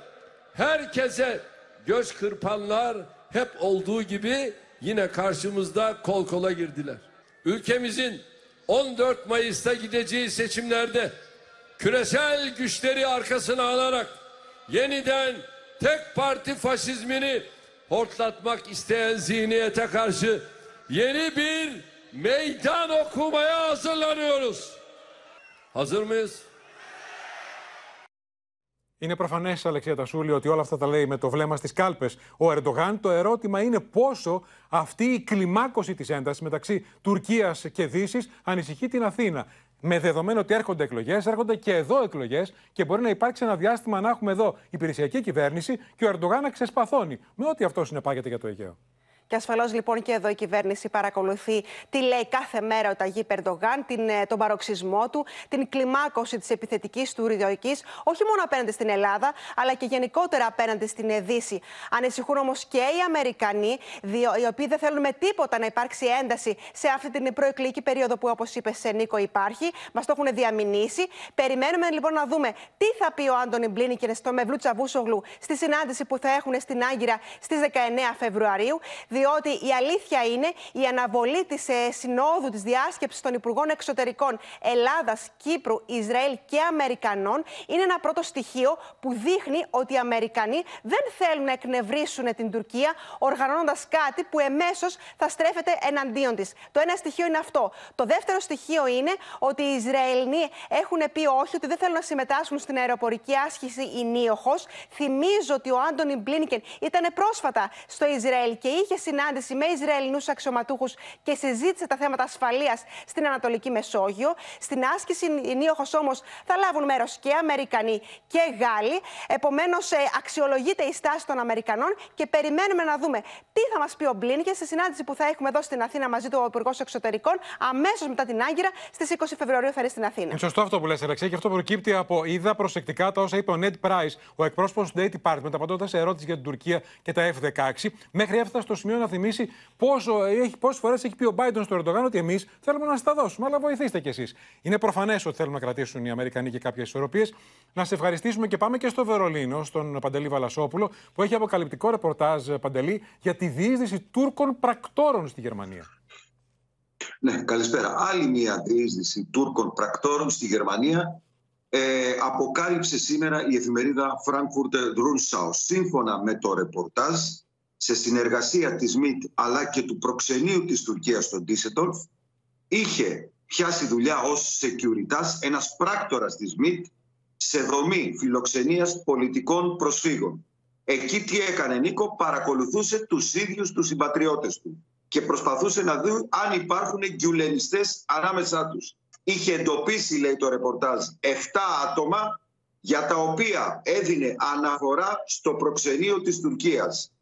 herkese göz kırpanlar hep olduğu gibi yine karşımızda kol kola girdiler. Ülkemizin 14 Mayıs'ta gideceği seçimlerde küresel güçleri arkasına alarak yeniden tek parti faşizmini hortlatmak isteyen zihniyete karşı yeni bir meydan okumaya hazırlanıyoruz. Hazır mıyız? Είναι προφανές, Αλεξία Τασούλη, ότι όλα αυτά τα λέει με το βλέμμα στις κάλπες ο Ερντογάν. Το ερώτημα είναι πόσο αυτή η κλιμάκωση της έντασης μεταξύ Τουρκίας και Δύσης ανησυχεί την Αθήνα. Με δεδομένο ότι έρχονται εκλογές, έρχονται και εδώ εκλογές και μπορεί να υπάρξει ένα διάστημα να έχουμε εδώ υπηρεσιακή κυβέρνηση και ο Ερντογάν να ξεσπαθώνει. Με ό,τι αυτό συνεπάγεται για το Αιγαίο. Και ασφαλώς λοιπόν και εδώ η κυβέρνηση παρακολουθεί τι λέει κάθε μέρα ο Ταγί Περντογάν, την, ε, τον παροξισμό του, την κλιμάκωση της επιθετικής του ρηδιοική, όχι μόνο απέναντι στην Ελλάδα, αλλά και γενικότερα απέναντι στην Δύση. Ανησυχούν όμως και οι Αμερικανοί, οι οποίοι δεν θέλουν με τίποτα να υπάρξει ένταση σε αυτή την προεκλογική περίοδο που, όπως είπε, σε Νίκο, υπάρχει. Μας το έχουν διαμηνήσει. Περιμένουμε λοιπόν να δούμε τι θα πει ο Άντωνι Μπλίνικεν στο Μευλού Τσαβούσογλου στη συνάντηση που θα έχουν στην Άγκυρα στις 19 Φεβρουαρίου. Διότι η αλήθεια είναι η αναβολή της ε, συνόδου της διάσκεψης των Υπουργών Εξωτερικών Ελλάδας, Κύπρου, Ισραήλ και Αμερικανών είναι ένα πρώτο στοιχείο που δείχνει ότι οι Αμερικανοί δεν θέλουν να εκνευρίσουν την Τουρκία οργανώνοντας κάτι που εμέσως θα στρέφεται εναντίον της. Το ένα στοιχείο είναι αυτό. Το δεύτερο στοιχείο είναι ότι οι Ισραηλοί έχουν πει όχι, ότι δεν θέλουν να συμμετάσχουν στην αεροπορική άσκηση η Νίοχο. Θυμίζω ότι ο Άντωνι Μπλίνικεν ήταν πρόσφατα στο Ισραήλ και είχε συνάντηση με Ισραηλινούς αξιωματούχους και συζήτησε τα θέματα ασφαλείας στην Ανατολική Μεσόγειο. Στην άσκηση η Νίοχο όμως θα λάβουν μέρος και Αμερικανοί και Γάλλοι. Επομένως, ε, αξιολογείται η στάση των Αμερικανών και περιμένουμε να δούμε τι θα μας πει ο Μπλίνικεν στη συνάντηση που θα έχουμε εδώ στην Αθήνα μαζί του ο Υπουργός Εξωτερικών αμέσως μετά την Άγκυρα στις 20 Φεβρουαρίου θα είναι στην Αθήνα. Είναι σωστό αυτό που λες, Αλεξία, και αυτό προκύπτει από είδα προσεκτικά τα όσα είπε ο Νέντ Price, ο εκπρόσωπος του State Department, απαντώντας σε ερώτηση για την Τουρκία και τα F-16, μέχρι έφτασε στο σημείο να θυμίσει πόσες φορές έχει πει ο Biden στο Ερντογάν ότι εμείς θέλουμε να στα δώσουμε, αλλά βοηθήστε κι εσείς. Είναι προφανές ότι θέλουν να κρατήσουν οι Αμερικανοί και κάποιες ισορροπίες. Να σε ευχαριστήσουμε και πάμε και στο Βερολίνο, στον Παντελή Βαλασόπουλο, που έχει αποκαλυπτικό ρεπορτάζ Παντελή για τη διείσδυση Τούρκων πρακτόρων στη Γερμανία. Ναι, καλησπέρα. Άλλη μια διείσδυση Τούρκων πρακτόρων στη Γερμανία ε, αποκάλυψε σήμερα η εφημερίδα Frankfurter Rundschau. Σύμφωνα με το ρεπορτάζ, σε συνεργασία της ΜΙΤ αλλά και του προξενείου της Τουρκίας στον Ντίσετολφ, είχε πιάσει δουλειά ως securitas ένας πράκτορας της ΜΙΤ σε δομή φιλοξενίας πολιτικών προσφύγων. Εκεί τι έκανε Νίκο, παρακολουθούσε τους ίδιους τους συμπατριώτες του και προσπαθούσε να δει αν υπάρχουν γκιουλενιστές ανάμεσά τους. Είχε εντοπίσει, λέει το ρεπορτάζ, 7 άτομα για τα οποία έδινε αναφορά στο προξενείο της Τουρκίας.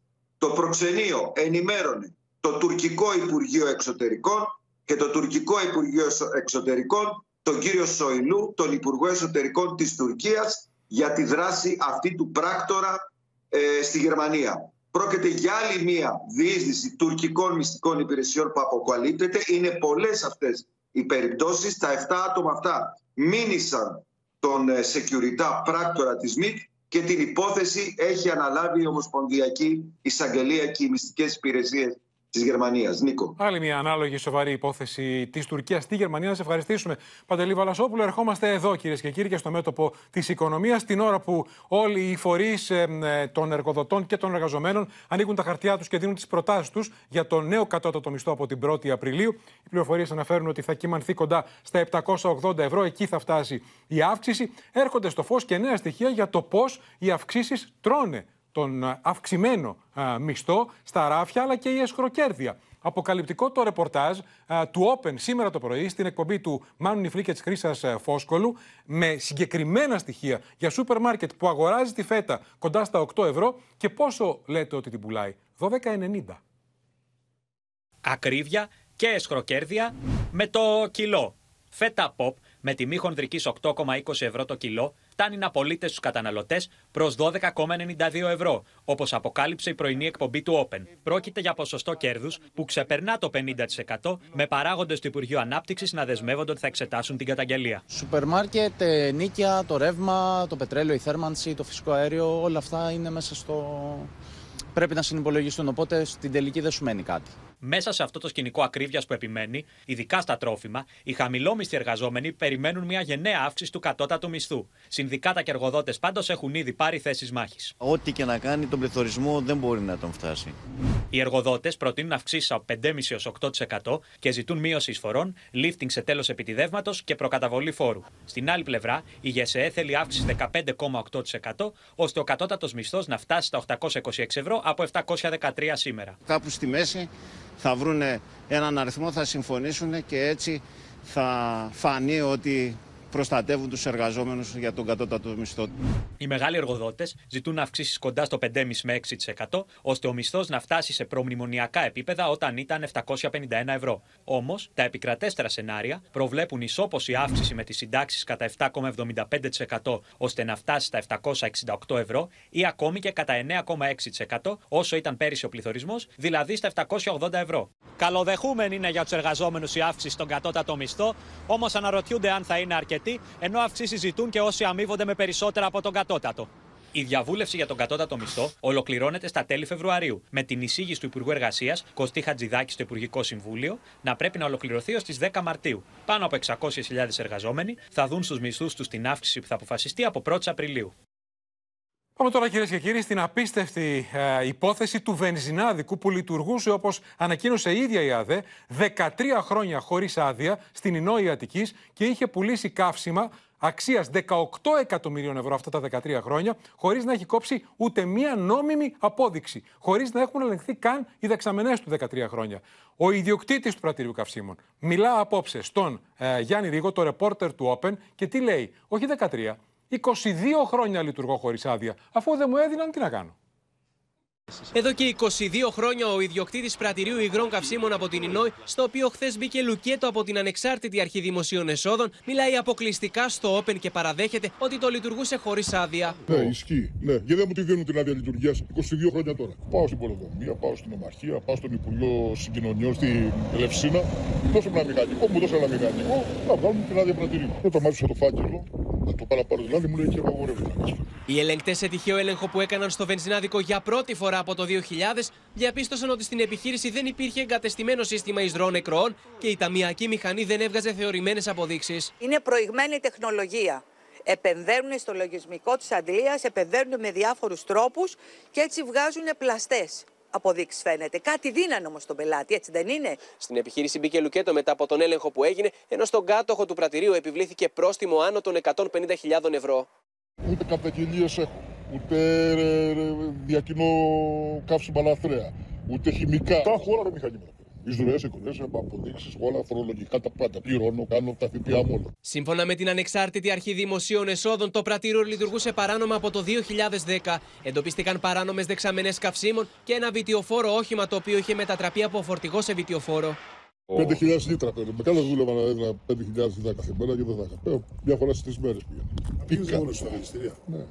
Το προξενείο ενημέρωνε το τουρκικό Υπουργείο Εξωτερικών και το τουρκικό Υπουργείο Εξωτερικών τον κύριο Σοηλού, τον Υπουργό Εσωτερικών της Τουρκίας για τη δράση αυτή του πράκτορα ε, στη Γερμανία. Πρόκειται για άλλη μία διείσδυση τουρκικών μυστικών υπηρεσιών που αποκαλύπτεται. Είναι πολλές αυτές οι περιπτώσεις. Τα 7 άτομα αυτά μήνυσαν τον ε, security πράκτορα της ΜΙΤ και την υπόθεση έχει αναλάβει η Ομοσπονδιακή Εισαγγελία και οι μυστικές υπηρεσίες της Γερμανίας. Νίκο. Άλλη μια ανάλογη σοβαρή υπόθεση της Τουρκίας στη Γερμανία. Να σε ευχαριστήσουμε, Παντελή Βαλασόπουλο. Ερχόμαστε εδώ, κυρίες και κύριοι, και στο μέτωπο της οικονομίας, την ώρα που όλοι οι φορείς ε, των εργοδοτών και των εργαζομένων ανοίγουν τα χαρτιά τους και δίνουν τις προτάσεις τους για το νέο κατώτατο μισθό από την 1η Απριλίου. Οι πληροφορίες αναφέρουν ότι θα κυμανθεί κοντά στα 780 ευρώ. Εκεί θα φτάσει η αύξηση. Έρχονται στο φως και νέα στοιχεία για το πώς οι αυξήσεις τρώνε τον ε, αυξημένο ε, μισθό στα ράφια αλλά και η εσχροκέρδεια. Αποκαλυπτικό το ρεπορτάζ ε, του Open σήμερα το πρωί στην εκπομπή του Μάνου Νιφλή και της Χρήσας Φόσκολου με συγκεκριμένα στοιχεία για σούπερ μάρκετ που αγοράζει τη φέτα κοντά στα 8 ευρώ και πόσο λέτε ότι την πουλάει. 12,90. Ακρίβεια και εσχροκέρδεια με το κιλό. Φέτα pop με τιμή χονδρική 8,20 ευρώ το κιλό φτάνει να πωλείται στους καταναλωτές προς 12,92 ευρώ, όπως αποκάλυψε η πρωινή εκπομπή του Open. Πρόκειται για ποσοστό κέρδους που ξεπερνά το 50%, με παράγοντες του Υπουργείου Ανάπτυξης να δεσμεύονται ότι θα εξετάσουν την καταγγελία. Σούπερ μάρκετ, ε, νίκια, το ρεύμα, το πετρέλαιο, η θέρμανση, το φυσικό αέριο, όλα αυτά είναι μέσα στο. Πρέπει να συνυπολογιστούν. Οπότε στην τελική δεν σου μένει κάτι. Μέσα σε αυτό το σκηνικό ακρίβειας που επιμένει, ειδικά στα τρόφιμα, οι χαμηλόμισθοι εργαζόμενοι περιμένουν μια γενναία αύξηση του κατώτατου μισθού. Συνδικάτα και εργοδότες πάντως έχουν ήδη πάρει θέσεις μάχης. Ό,τι και να κάνει, τον πληθωρισμό δεν μπορεί να τον φτάσει. Οι εργοδότες προτείνουν αυξήσεις από 5,5 έω 8% και ζητούν μείωση εισφορών, lifting σε τέλος επιτιδεύματος και προκαταβολή φόρου. Στην άλλη πλευρά, η ΓΕΣΕΕ θέλει αύξηση 15,8% ώστε ο κατώτατος μισθός να φτάσει στα 826 ευρώ από 713 σήμερα. Κάπου στη μέση θα βρουν έναν αριθμό, θα συμφωνήσουν και έτσι θα φανεί ότι προστατεύουν τους εργαζόμενους για τον κατώτατο μισθό. Οι μεγάλοι εργοδότες ζητούν αυξήσεις κοντά στο 5,5 με 6%, ώστε ο μισθός να φτάσει σε προμνημονιακά επίπεδα όταν ήταν 751 ευρώ. Όμως, τα επικρατέστερα σενάρια προβλέπουν ισόποση αύξηση με τις συντάξεις κατά 7,75% ώστε να φτάσει στα 768 ευρώ ή ακόμη και κατά 9,6% όσο ήταν πέρυσι ο πληθωρισμός, δηλαδή στα 780 ευρώ. Καλοδεχούμενη είναι για τους εργαζόμενους η αύξηση στον κατώτατο μισθό, όμως αναρωτιούνται αν θα είναι αρκετή, ενώ αυξήσεις ζητούν και όσοι αμείβονται με περισσότερα από τον κατώτατο. Η διαβούλευση για τον κατώτατο μισθό ολοκληρώνεται στα τέλη Φεβρουαρίου, με την εισήγηση του Υπουργού Εργασίας Κωστή Χατζηδάκη στο Υπουργικό Συμβούλιο να πρέπει να ολοκληρωθεί ως τις 10 Μαρτίου. Πάνω από 600.000 εργαζόμενοι θα δουν στους μισθούς τους την αύξηση που θα αποφασιστεί από 1η Απριλίου. Πάμε τώρα κυρίες και κύριοι στην απίστευτη ε, υπόθεση του βενζινάδικου που λειτουργούσε όπως ανακοίνωσε η ίδια η ΑΔΕ 13 χρόνια χωρίς άδεια στην Ινόη Αττικής και είχε πουλήσει καύσιμα αξίας 18 εκατομμυρίων ευρώ αυτά τα 13 χρόνια, χωρίς να έχει κόψει ούτε μία νόμιμη απόδειξη, χωρίς να έχουν ελεγχθεί καν οι δεξαμενές του 13 χρόνια. Ο ιδιοκτήτης του πρατηρίου καυσίμων μιλά απόψε στον ε, Γιάννη Ρίγο, το ρεπόρτερ του Open, και τι λέει, Όχι 13, 22 χρόνια λειτουργώ χωρίς άδεια. Αφού δεν μου έδιναν, τι να κάνω. Εδώ και 22 χρόνια ο ιδιοκτήτης πρατηρίου υγρών καυσίμων από την Ινόη, στο οποίο χθες μπήκε λουκέτο από την ανεξάρτητη αρχή δημοσίων εσόδων, μιλάει αποκλειστικά στο Open και παραδέχεται ότι το λειτουργούσε χωρίς άδεια. Ναι, ισχύει. Ναι, γιατί δεν μου τη δίνουν την άδεια λειτουργίας 22 χρόνια τώρα. Πάω στην Πολυδομία, πάω στην Ομαρχία, πάω στον Υπουργό Συγκοινωνιών στην Ελευσίνα. Δώσε μου ένα μηχανικό, μου δώσε ένα μηχανικό, να βγάλουμε την άδεια πρατηρίου. Δεν το μάθησα το φάκελο, να το πάρω πάρω δηλαδή, μου λέει και απαγορεύεται. Οι ελεγκτές σε τυχαίο έλεγχο που έκαναν στο βενζινάδικο για πρώτη φορά από το 2000 διαπίστωσαν ότι στην επιχείρηση δεν υπήρχε εγκατεστημένο σύστημα εισρώων νεκρών και η ταμιακή μηχανή δεν έβγαζε θεωρημένες αποδείξεις. Είναι προηγμένη τεχνολογία. Επενδύουν στο λογισμικό της αντλία, επενδύουν με διάφορους τρόπους και έτσι βγάζουν πλαστές αποδείξεις φαίνεται. Κάτι δίνανε όμως τον πελάτη, έτσι δεν είναι; Στην επιχείρηση μπήκε λουκέτο μετά από τον έλεγχο που έγινε, ενώ στον κάτοχο του πρατηρίου επιβλήθηκε πρόστιμο άνω των 150.000 ευρώ. Ούτε καταγγελίες έχω. Ούτε ρε, ρε, διακινώ καύσιμα λαθρέα. Ούτε χημικά. Τα έχω όλα τα μηχανήματα. Εισρωές, εικονές, αποδείξεις, όλα φορολογικά τα πάντα. Πληρώνω, κάνω τα ΦΠΑ μόνο. Σύμφωνα με την Ανεξάρτητη Αρχή Δημοσίων Εσόδων, το πρατήριο λειτουργούσε παράνομα από το 2010. Εντοπίστηκαν παράνομες δεξαμενές καυσίμων και ένα βιτιοφόρο όχημα το οποίο είχε μετατραπεί από φορτηγό σε βιτιοφόρο. 5.000 λίτρα παίρνω. Με κάθε δούλευα να έδινα 5.000 λίτρα κάθε μέρα και δεν θα είχα. Μια φορά στις τρεις μέρες πήγα. Πήγα. Μόνος στα Ναι.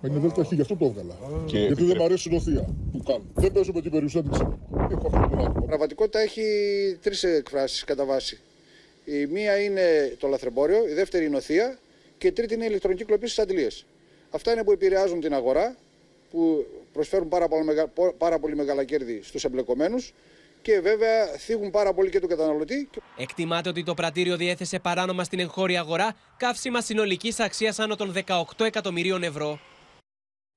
Με είναι δέλτα γι' αυτό το έβγαλα. Και... Γιατί δεν μου αρέσει η νοθεία που κάνω. Δεν παίζω με την περιουσία της Έχω αυτό το άτομο. Πραγματικότητα έχει τρεις εκφράσεις κατά βάση. Η μία είναι το λαθρεμπόριο, η δεύτερη είναι η νοθεία και η τρίτη είναι η ηλεκτρονική κλοπή στις αντλίες. Αυτά είναι που επηρεάζουν την αγορά, που προσφέρουν πάρα πολύ, μεγα... πάρα πολύ μεγάλα κέρδη στους εμπλεκομένους και βέβαια θίγουν πάρα πολύ και τον καταναλωτή. Εκτιμάται ότι το πρατήριο διέθεσε παράνομα στην εγχώρια αγορά καύσιμα συνολικής αξίας άνω των 18 εκατομμυρίων ευρώ.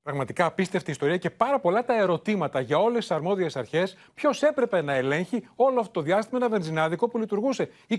Πραγματικά απίστευτη ιστορία και πάρα πολλά τα ερωτήματα για όλες τις αρμόδιες αρχές. Ποιος έπρεπε να ελέγχει όλο αυτό το διάστημα ένα βενζινάδικο που λειτουργούσε 22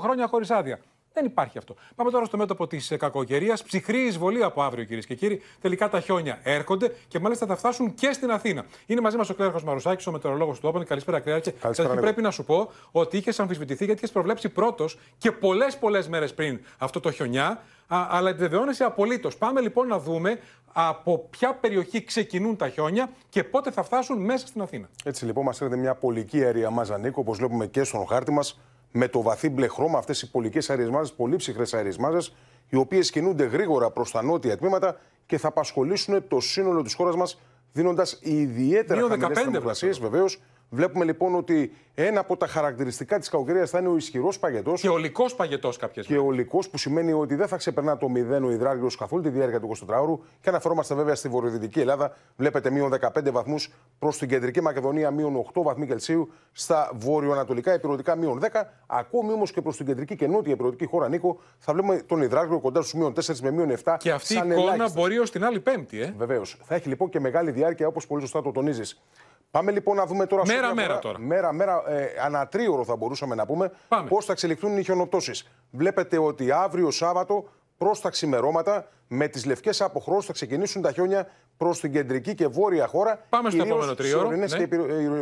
χρόνια χωρίς άδεια. Δεν υπάρχει αυτό. Πάμε τώρα στο μέτωπο της κακοκαιρίας. Ψυχρή εισβολή από αύριο, κυρίες και κύριοι. Τελικά τα χιόνια έρχονται και μάλιστα θα φτάσουν και στην Αθήνα. Είναι μαζί μας ο Κλέρχο Μαρουσάκης, ο μετεωρολόγος του Όπεν. Καλησπέρα, Κλέρχο. Καλησπέρα. Πρέπει να σου πω; Ότι είχε αμφισβητηθεί γιατί είχες προβλέψει πρώτος και πολλές πολλές μέρες πριν αυτό το χιονιά. Α, αλλά επιβεβαιώνεσαι απολύτως. Πάμε λοιπόν να δούμε από ποια περιοχή ξεκινούν τα χιόνια και πότε θα φτάσουν μέσα στην Αθήνα. Έτσι λοιπόν, μας έρχεται μια πολική αέρια μάζα, Νίκο, όπως βλέπουμε και στον χάρτη μας, με το βαθύ μπλε χρώμα, αυτές οι πολικές αέριε μάζε, πολύ ψυχρές αέριε μάζε, οι οποίες κινούνται γρήγορα προς τα νότια τμήματα και θα απασχολήσουν το σύνολο της χώρας μας, δίνοντας ιδιαίτερα χαμηλές θερμοκρασίες βεβαίως Βλέπουμε λοιπόν ότι ένα από τα χαρακτηριστικά της κακοκαιρίας θα είναι ο ισχυρός παγετός. Και ολικός παγετός κάποιες Και ολικός που σημαίνει ότι δεν θα ξεπερνά το 0 ο υδράργυρος καθόλου τη διάρκεια του 24ωρου. Και αναφερόμαστε βέβαια στη βορειοδυτική Ελλάδα. Βλέπετε μείον 15 βαθμούς προς την κεντρική Μακεδονία, μείον 8 βαθμοί Κελσίου. Στα βόρειο-ανατολικά υπηρετικά μείον 10. Ακόμη όμως και προς την κεντρική και νότια υπηρετική χώρα, Νίκο, θα βλέπουμε τον υδράργυρο κοντά στους μείον 4 με μείον 7. Και αυτή η εικόνα ελάχιστος. μπορεί ως την άλλη Πέμπτη, ε. Βεβαίως. Θα έχει λοιπόν και μεγάλη διάρκεια όπως πολύ σωστά το τονίζεις. Πάμε λοιπόν να δούμε τώρα. Μέρα, μέρα τώρα. Μέρα, μέρα, ε, ανατρίωρο θα μπορούσαμε να πούμε πώς θα εξελιχθούν οι χιονοπτώσεις. Βλέπετε ότι αύριο Σάββατο προς τα ξημερώματα με τις λευκές αποχρώσεις θα ξεκινήσουν τα χιόνια προς την κεντρική και βόρεια χώρα. Πάμε στο επόμενο τρίωρο. Στι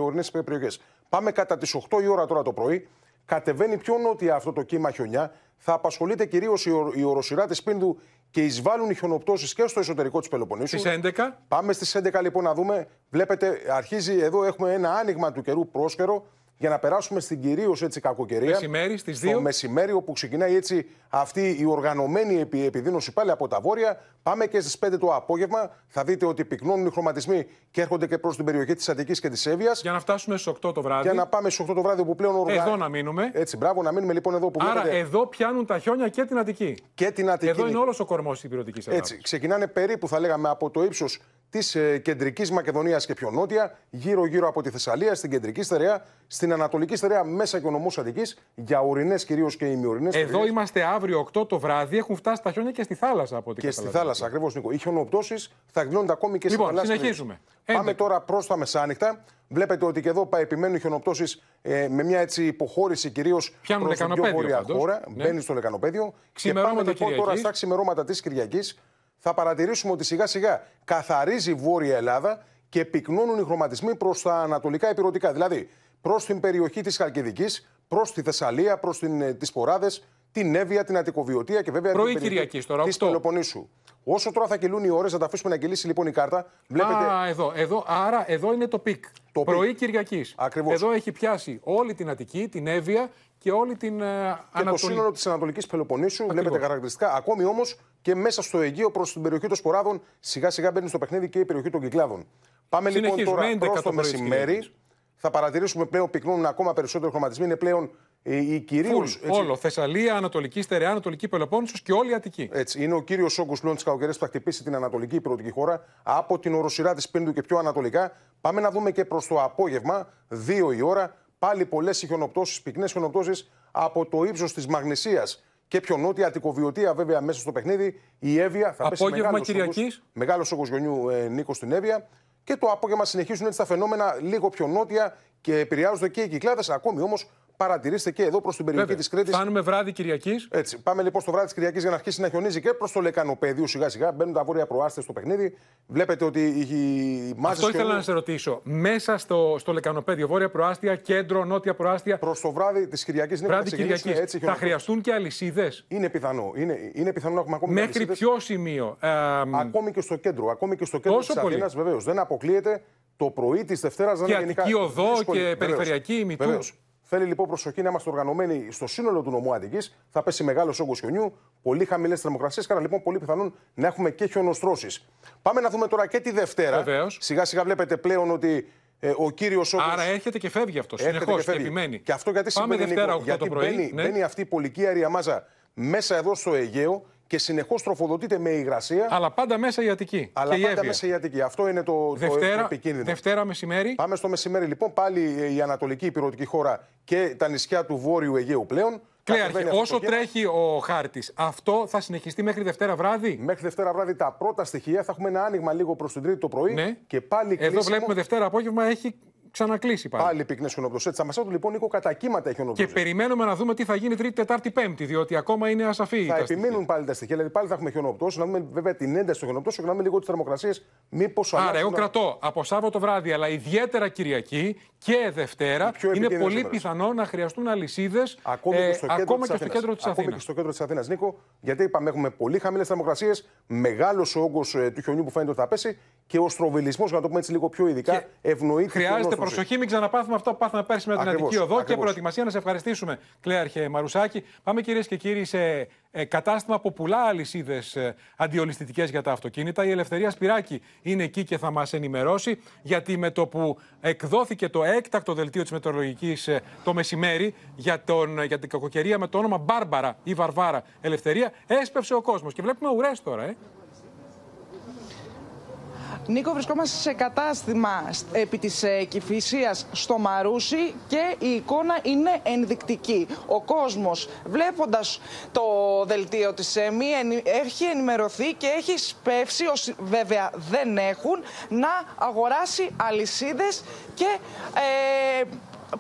ορεινές ναι. περιοχές. Πάμε κατά τις 8 η ώρα τώρα το πρωί. κατεβαίνει πιο νότια αυτό το κύμα χιονιά. Θα απασχολείται κυρίως η, η οροσυρά της Πίνδου και εισβάλλουν οι χιονοπτώσεις και στο εσωτερικό της Πελοποννήσου. Στις 11. Πάμε στις 11 λοιπόν να δούμε. Βλέπετε, αρχίζει εδώ έχουμε ένα άνοιγμα του καιρού πρόσκαιρο για να περάσουμε στην κυρίως έτσι κακοκαιρία. Μεσημέρι στις 2. Στο μεσημέρι, όπου ξεκινάει έτσι αυτή η οργανωμένη επι, επιδείνωση πάλι από τα βόρεια. Πάμε και στις 5 το απόγευμα. Θα δείτε ότι πυκνώνουν οι χρωματισμοί και έρχονται και προς την περιοχή της Αττικής και της Εύβοιας. Για να φτάσουμε στις 8 το βράδυ. Για να πάμε στις 8 το βράδυ, όπου πλέον οργανώνουν. Εδώ να μείνουμε. Έτσι, μπράβο, να μείνουμε λοιπόν εδώ που Άρα βλέπετε. εδώ πιάνουν τα χιόνια και την Αττική. Και την Αττική. Εδώ είναι όλος ο κορμός της υπηρετικής Ελλάδα. Έτσι, ξεκινάνε περίπου, θα λέγαμε, από το ύψος της ε, κεντρικής Μακεδονίας και πιο νότια, γύρω-γύρω από τη Θεσσαλία, στην κεντρική στερεά, στην ανατολική στερεά, μέσα και ο νομό Αττικής, για ορεινέ κυρίως και ημιορεινέ. Εδώ είμαστε αύριο 8 το βράδυ, έχουν φτάσει τα χιόνια και στη θάλασσα από ό,τι Και στη καταλαβαίνω. θάλασσα, ακριβώς Νίκο. Οι χιονοπτώσει θα εκδηλώνονται ακόμη και Λοιπόν, σε παλιά συνεχίζουμε. Πάμε τώρα προς τα μεσάνυχτα. Βλέπετε ότι και εδώ πα- επιμένουν οι χιονοπτώσει ε, με μια έτσι υποχώρηση κυρίως Πιάνουν προς την πιο λεκανοπέδιο βόρεια πάντως. χώρα. Ναι. Μπαίνει στο λεκανοπέδιο. Και Ξημερώματα πάμε λοιπόν τώρα Κυριακής. στα ξημερώματα της Κυριακής. Θα παρατηρήσουμε ότι σιγά σιγά καθαρίζει η Βόρεια Ελλάδα και πυκνώνουν οι χρωματισμοί προς τα ανατολικά υπηρετικά. Δηλαδή προς την περιοχή της Χαλκιδικής, προς τη Θεσσαλία, προς τις Σποράδες, την Εύβοια, την Αττικοβοιωτία και βέβαια Πρωί την περιοχή Κυριακής τώρα, της 8. Πελοποννήσου. Όσο τώρα θα κυλούν οι ώρες, θα τα αφήσουμε να κυλήσει λοιπόν η κάρτα. Βλέπετε Α, εδώ, εδώ, άρα εδώ είναι το peak. Το Πρωί peak. Κυριακής. Ακριβώς. Εδώ έχει πιάσει όλη την Αττική, την Εύβοια και όλη την ε, και το Ανατολή. σύνολο της Ανατολικής Πελοποννήσου. Βλέπετε χαρακτηριστικά. Ακόμη όμως και μέσα στο Αιγαίο προς την περιοχή των Σποράδων, σιγά σιγά μπαίνει στο παιχνίδι και η περιοχή των Κυκλάδων. Πάμε λοιπόν Συνεχίζουμε, τώρα 11 προς το το πρωί της μεσημέρι. Κυριακής. Θα παρατηρήσουμε πλέον πυκνώνουν ακόμα περισσότερο χρωματισμοί. Είναι πλέον ε, οι κυρίως. Φουλ, όλο. Θεσσαλία, Ανατολική Στερεά, Ανατολική Πελοπόννησος και όλη η Αττική. Έτσι, είναι ο κύριος όγκος πλέον τη κακοκαιρία που θα χτυπήσει την Ανατολική υπηρετική χώρα από την οροσυρά της Πίνδου και πιο ανατολικά. Πάμε να δούμε και προς το απόγευμα, 2 η ώρα, πάλι πολλές χιονοπτώσεις, πυκνές χιονοπτώσεις από το ύψος της Μαγνησίας και πιο νότια, Αττικοβιωτία βέβαια μέσα στο παιχνίδι. Η Εύβοια θα πέσει Απόγευμα μεγάλος Κυριακής. όγκος- Μεγάλος όγκος γονιού ε, Νίκος στην Εύβοια. Και το απόγευμα συνεχίζουν έτσι τα φαινόμενα λίγο πιο νότια και επηρεάζονται και οι κυκλάδες. Ακόμη όμως παρατηρήστε και εδώ προς την περιοχή Βέβαια. της Κρήτης. Φτάνουμε βράδυ Κυριακής. Έτσι, πάμε λοιπόν στο βράδυ της Κυριακής για να αρχίσει να χιονίζει και προς το λεκανοπέδιο σιγά σιγά. Μπαίνουν τα βόρεια προάστια στο παιχνίδι. Βλέπετε ότι οι μάζες. Αυτό ήθελα να σε ρωτήσω. Μέσα στο, στο λεκανοπέδιο, βόρεια προάστια, κέντρο, νότια προάστια. Προς το βράδυ της Κυριακής Βράδυ Κυριακής. Θα χιονοπτώσεις. χρειαστούν και αλυσίδες; Είναι πιθανό. Είναι, είναι πιθανό να έχουμε ακόμη Μέχρι αλυσίδες. ποιο σημείο. Ε, Ακόμη και στο κέντρο. Ακόμη και στο κέντρο Τόσο της πολύ. Αθήνας, βεβαίως. Δεν αποκλείεται το πρωί της Δευτέρας να Και είναι γενικά. Αττική Οδό δύσκολη. και Βεβαίως. περιφερειακή ημιτού. Βεβαίως. Θέλει λοιπόν προσοχή να είμαστε οργανωμένοι στο σύνολο του νομού Αττική. Θα πέσει μεγάλος όγκος χιονιού, πολύ χαμηλές θερμοκρασίες, άρα λοιπόν πολύ πιθανόν να έχουμε και χιονοστρώσεις. Πάμε να δούμε τώρα και τη Δευτέρα. Βεβαίως. Σιγά σιγά βλέπετε πλέον ότι ε, ο κύριος όγκο. Άρα έρχεται και φεύγει αυτός. Έρχεται Συνεχώ και και, φεύγει. επιμένει. Και αυτό γιατί Πάμε συμβαίνει, Δευτέρα Νίκο, 8 γιατί το πρωί. Μπαίνει, ναι. μπαίνει αυτή η πολική αέρια μάζα μέσα εδώ στο Αιγαίο και συνεχώς τροφοδοτείται με υγρασία. Αλλά πάντα μέσα η Αττική. Αλλά και η πάντα Εύβοια. μέσα η Αττική. Αυτό είναι το, το- το, Δευτέρα, επικίνδυνο. Δευτέρα μεσημέρι. Πάμε στο μεσημέρι λοιπόν. Πάλι η Ανατολική Υπηρετική χώρα και τα νησιά του Βόρειου Αιγαίου πλέον. Κλέαρχε, Κατεβαίνει αυτό όσο το κύμα. τρέχει ο χάρτης, αυτό θα συνεχιστεί μέχρι Δευτέρα βράδυ; Μέχρι Δευτέρα βράδυ τα πρώτα στοιχεία θα έχουμε ένα άνοιγμα λίγο προς την Τρίτη το πρωί. Ναι. Και πάλι Εδώ κλείσιμο. βλέπουμε Δευτέρα απόγευμα έχει ξανακλείσει πάλι. Πάλι πυκνές χιονοπτώσει. Έτσι, θα μα λοιπόν Νίκο κατά κύματα Και χιονοπτώσει. περιμένουμε να δούμε τι θα γίνει Τρίτη, Τετάρτη, Πέμπτη, διότι ακόμα είναι ασαφή. Θα τα επιμείνουν πάλι τα στοιχεία, δηλαδή πάλι θα έχουμε χιονοπτώσει. Να δούμε βέβαια την ένταση των χιονοπτώσεων και να δούμε λίγο τις θερμοκρασίες. Μήπως Άρα, εγώ κρατώ από Σάββατο βράδυ, αλλά ιδιαίτερα Κυριακή και Δευτέρα, πιο είναι επικίνδυνες πολύ ώρες. πιθανό να χρειαστούν αλυσίδες Ακόμη και στο κέντρο ακόμα της και στο Αθήνας. κέντρο της Ακόμη Αθήνας. και στο κέντρο της Αθήνας, Νίκο, γιατί είπαμε έχουμε πολύ χαμηλές θερμοκρασίες, μεγάλος όγκος του χιονιού που φαίνεται ότι θα πέσει και ο στροβιλισμός, να το πούμε έτσι λίγο πιο ειδικά, ευνοεί τη Χρειάζεται χιονόστρωση. Προσοχή, μην ξαναπάθουμε αυτό που πάθαμε πέρσι με την Ακριβώς, Αττική Οδό και ακριβώς. προετοιμασία να σε ευχαριστήσουμε, Κλέαρχε Μαρουσάκη. Πάμε κυρίες και κύριοι σε ε, κατάστημα που πουλά αλυσίδες αντιολισθητικέ για τα αυτοκίνητα. Η Ελευθερία Σπυράκη είναι εκεί και θα μας ενημερώσει, γιατί με το που εκδόθηκε το έκτακτο δελτίο της μετεωρολογικής το μεσημέρι για, τον, για την κακοκαιρία με το όνομα Μπάρμπαρα ή Βαρβάρα Ελευθερία, έσπευσε ο κόσμος. Και βλέπουμε ουρές τώρα, ε. Νίκο, βρισκόμαστε σε κατάστημα επί της ε, Κηφισίας στο Μαρούσι και η εικόνα είναι ενδεικτική. Ο κόσμος βλέποντας το δελτίο της ΕΜΗ ενη- έχει ενημερωθεί και έχει σπεύσει, όσοι βέβαια δεν έχουν, να αγοράσει αλυσίδες και ε,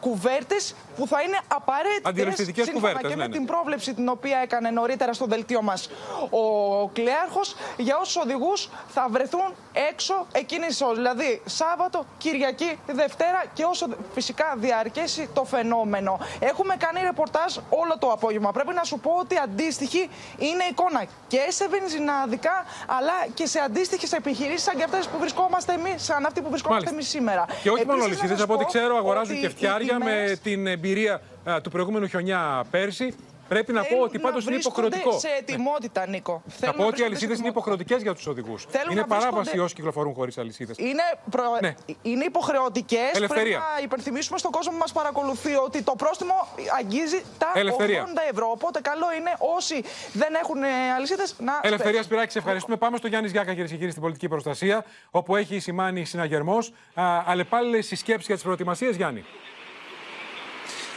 κουβέρτες που θα είναι απαραίτητες Αντιρρηστικές σύμφωνα κουβέρτες, και ναι, με ναι. την πρόβλεψη την οποία έκανε νωρίτερα στο δελτίο μας ο Κλέαρχος για όσους οδηγούς θα βρεθούν έξω εκείνης της ώρας. Δηλαδή Σάββατο, Κυριακή, Δευτέρα και όσο φυσικά διαρκέσει το φαινόμενο. Έχουμε κάνει ρεπορτάζ όλο το απόγευμα. Πρέπει να σου πω ότι αντίστοιχη είναι εικόνα και σε βενζινάδικα αλλά και σε αντίστοιχες επιχειρήσεις σαν και αυτές που βρισκόμαστε εμείς, σαν αυτή που βρισκόμαστε εμείς σήμερα. Και όχι μόνο Επίσης, να αλυσίδε, σας από ό,τι πω ξέρω, αγοράζουν ότι και οι φτιάρια με τιμές την εμπειρία α, του προηγούμενου χιονιά πέρσι. Πρέπει να πω θέλουν ότι πάντως να είναι βρίσκονται υποχρεωτικό. σε ετοιμότητα, Νίκο. Θα Θέλουν πω να ότι οι βρίσκονται αλυσίδες σε είναι υποχρεωτικές για τους οδηγούς. Θέλουν Είναι να παράβαση βρίσκονται- όσοι κυκλοφορούν χωρίς αλυσίδες. Είναι, προ... Ναι. είναι υποχρεωτικές. Πρέπει Ελευθερία. να υπενθυμίσουμε στον κόσμο που μας παρακολουθεί ότι το πρόστιμο αγγίζει τα Ελευθερία. 80 ευρώ. Οπότε καλό είναι όσοι δεν έχουν αλυσίδες να. Ελευθερία σπεύσουν. Σπυράκη, σε ευχαριστούμε. Πάμε στο Γιάννης Γιάκα, κυρίε και κύριοι, στην πολιτική προστασία, όπου έχει σημάνει συναγερμός. Αλλεπάλληλε συσκέψει για τις προετοιμασίες, Γιάννη.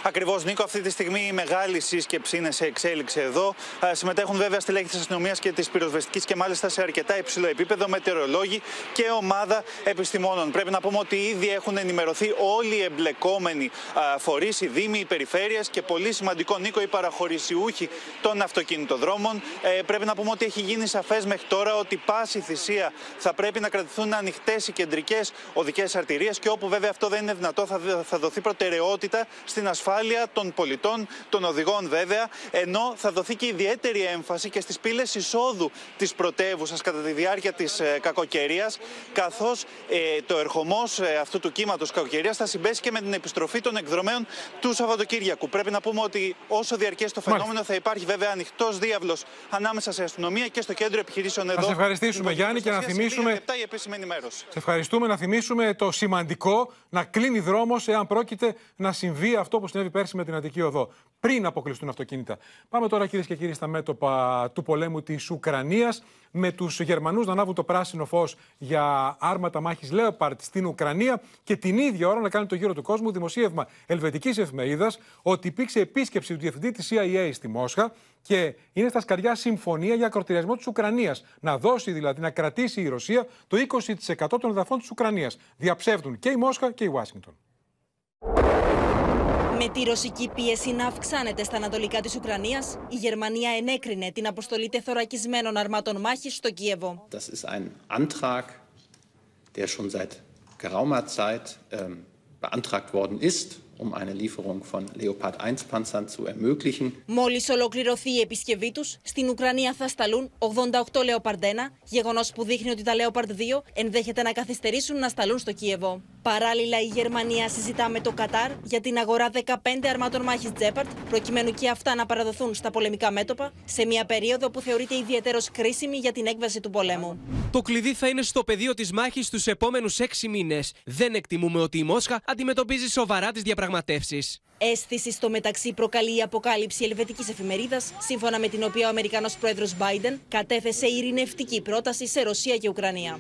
Ακριβώς, Νίκο, αυτή τη στιγμή η μεγάλη σύσκεψη είναι σε εξέλιξη εδώ. Α, Συμμετέχουν βέβαια στελέχη της αστυνομίας και της πυροσβεστικής και μάλιστα σε αρκετά υψηλό επίπεδο, μετεωρολόγοι και ομάδα επιστημόνων. Πρέπει να πούμε ότι ήδη έχουν ενημερωθεί όλοι οι εμπλεκόμενοι φορείς, οι δήμοι, οι περιφέρειες και πολύ σημαντικό, Νίκο, οι παραχωρησιούχοι των αυτοκινητοδρόμων. Ε, πρέπει να πούμε ότι έχει γίνει σαφές μέχρι τώρα ότι πάση θυσία θα πρέπει να κρατηθούν ανοιχτές οι κεντρικές οδικές αρτηρίες και όπου βέβαια αυτό δεν είναι δυνατό θα, δ- θα δοθεί προτεραιότητα στην ασφάλεια των πολιτών, των οδηγών βέβαια, ενώ θα δοθεί και ιδιαίτερη έμφαση και στις πύλες εισόδου της πρωτεύουσας κατά τη διάρκεια της ε, κακοκαιρίας, καθώς ε, το ερχομός ε, αυτού του κύματος κακοκαιρίας θα συμπέσει και με την επιστροφή των εκδρομέων του Σαββατοκύριακου. Πρέπει να πούμε ότι όσο διαρκέσει το φαινόμενο θα υπάρχει βέβαια ανοιχτός διάβλος ανάμεσα σε αστυνομία και στο κέντρο επιχειρήσεων εδώ. Να σε ευχαριστήσουμε, στην Γιάννη, και να προστασία. Σε θυμίσουμε- λίγα λεπτά η επίσημη ενημέρωση. Σε ευχαριστούμε να θυμίσουμε το σημαντικό να κλείνει δρόμος εάν πρόκειται να συμβεί αυτό που συνέβη πέρσι με την Αττική Οδό. Πριν αποκλειστούν αυτοκίνητα. Πάμε τώρα, κυρίες και κύριοι, στα μέτωπα του πολέμου της Ουκρανίας. Με τους Γερμανούς να ανάβουν το πράσινο φως για άρματα μάχης Λέοπαρτ στην Ουκρανία και την ίδια ώρα να κάνει το γύρο του κόσμου δημοσίευμα ελβετικής εφημερίδας ότι υπήρξε επίσκεψη του διευθυντή της CIA στη Μόσχα και είναι στα σκαριά συμφωνία για ακροτηριασμό της Ουκρανίας. Να δώσει δηλαδή, να κρατήσει η Ρωσία το 20% των εδαφών της Ουκρανίας. Διαψεύδουν και η Μόσχα και η Ουάσιγκτον. Με τη ρωσική πίεση να αυξάνεται στα ανατολικά της Ουκρανίας, η Γερμανία ενέκρινε την αποστολή τεθωρακισμένων αρμάτων μάχης στο Κίεβο. Das ist ein Antrag, der schon seit geraumer Zeit ähm, beantragt worden ist, um eine Lieferung von Leopard 1 Panzern zu ermöglichen. Μόλις ολοκληρωθεί η επισκευή τους, στην Ουκρανία θα σταλούν 88 Leopard 1, γεγονός που δείχνει ότι τα Leopard 2 ενδέχεται να καθυστερήσουν να σταλούν στο Κίεβο. Παράλληλα, η Γερμανία συζητά με το Κατάρ για την αγορά 15 αρμάτων μάχης Τζέπαρτ, προκειμένου και αυτά να παραδοθούν στα πολεμικά μέτωπα, σε μια περίοδο που θεωρείται ιδιαίτερος κρίσιμη για την έκβαση του πολέμου. Το κλειδί θα είναι στο πεδίο της μάχης τους επόμενους έξι μήνες. Δεν εκτιμούμε ότι η Μόσχα αντιμετωπίζει σοβαρά τις διαπραγματεύσεις. Αίσθηση στο μεταξύ προκαλεί η αποκάλυψη ελβετικής εφημερίδας, σύμφωνα με την οποία ο Αμερικανός πρόεδρος Biden κατέθεσε ειρηνευτική πρόταση σε Ρωσία και Ουκρανία.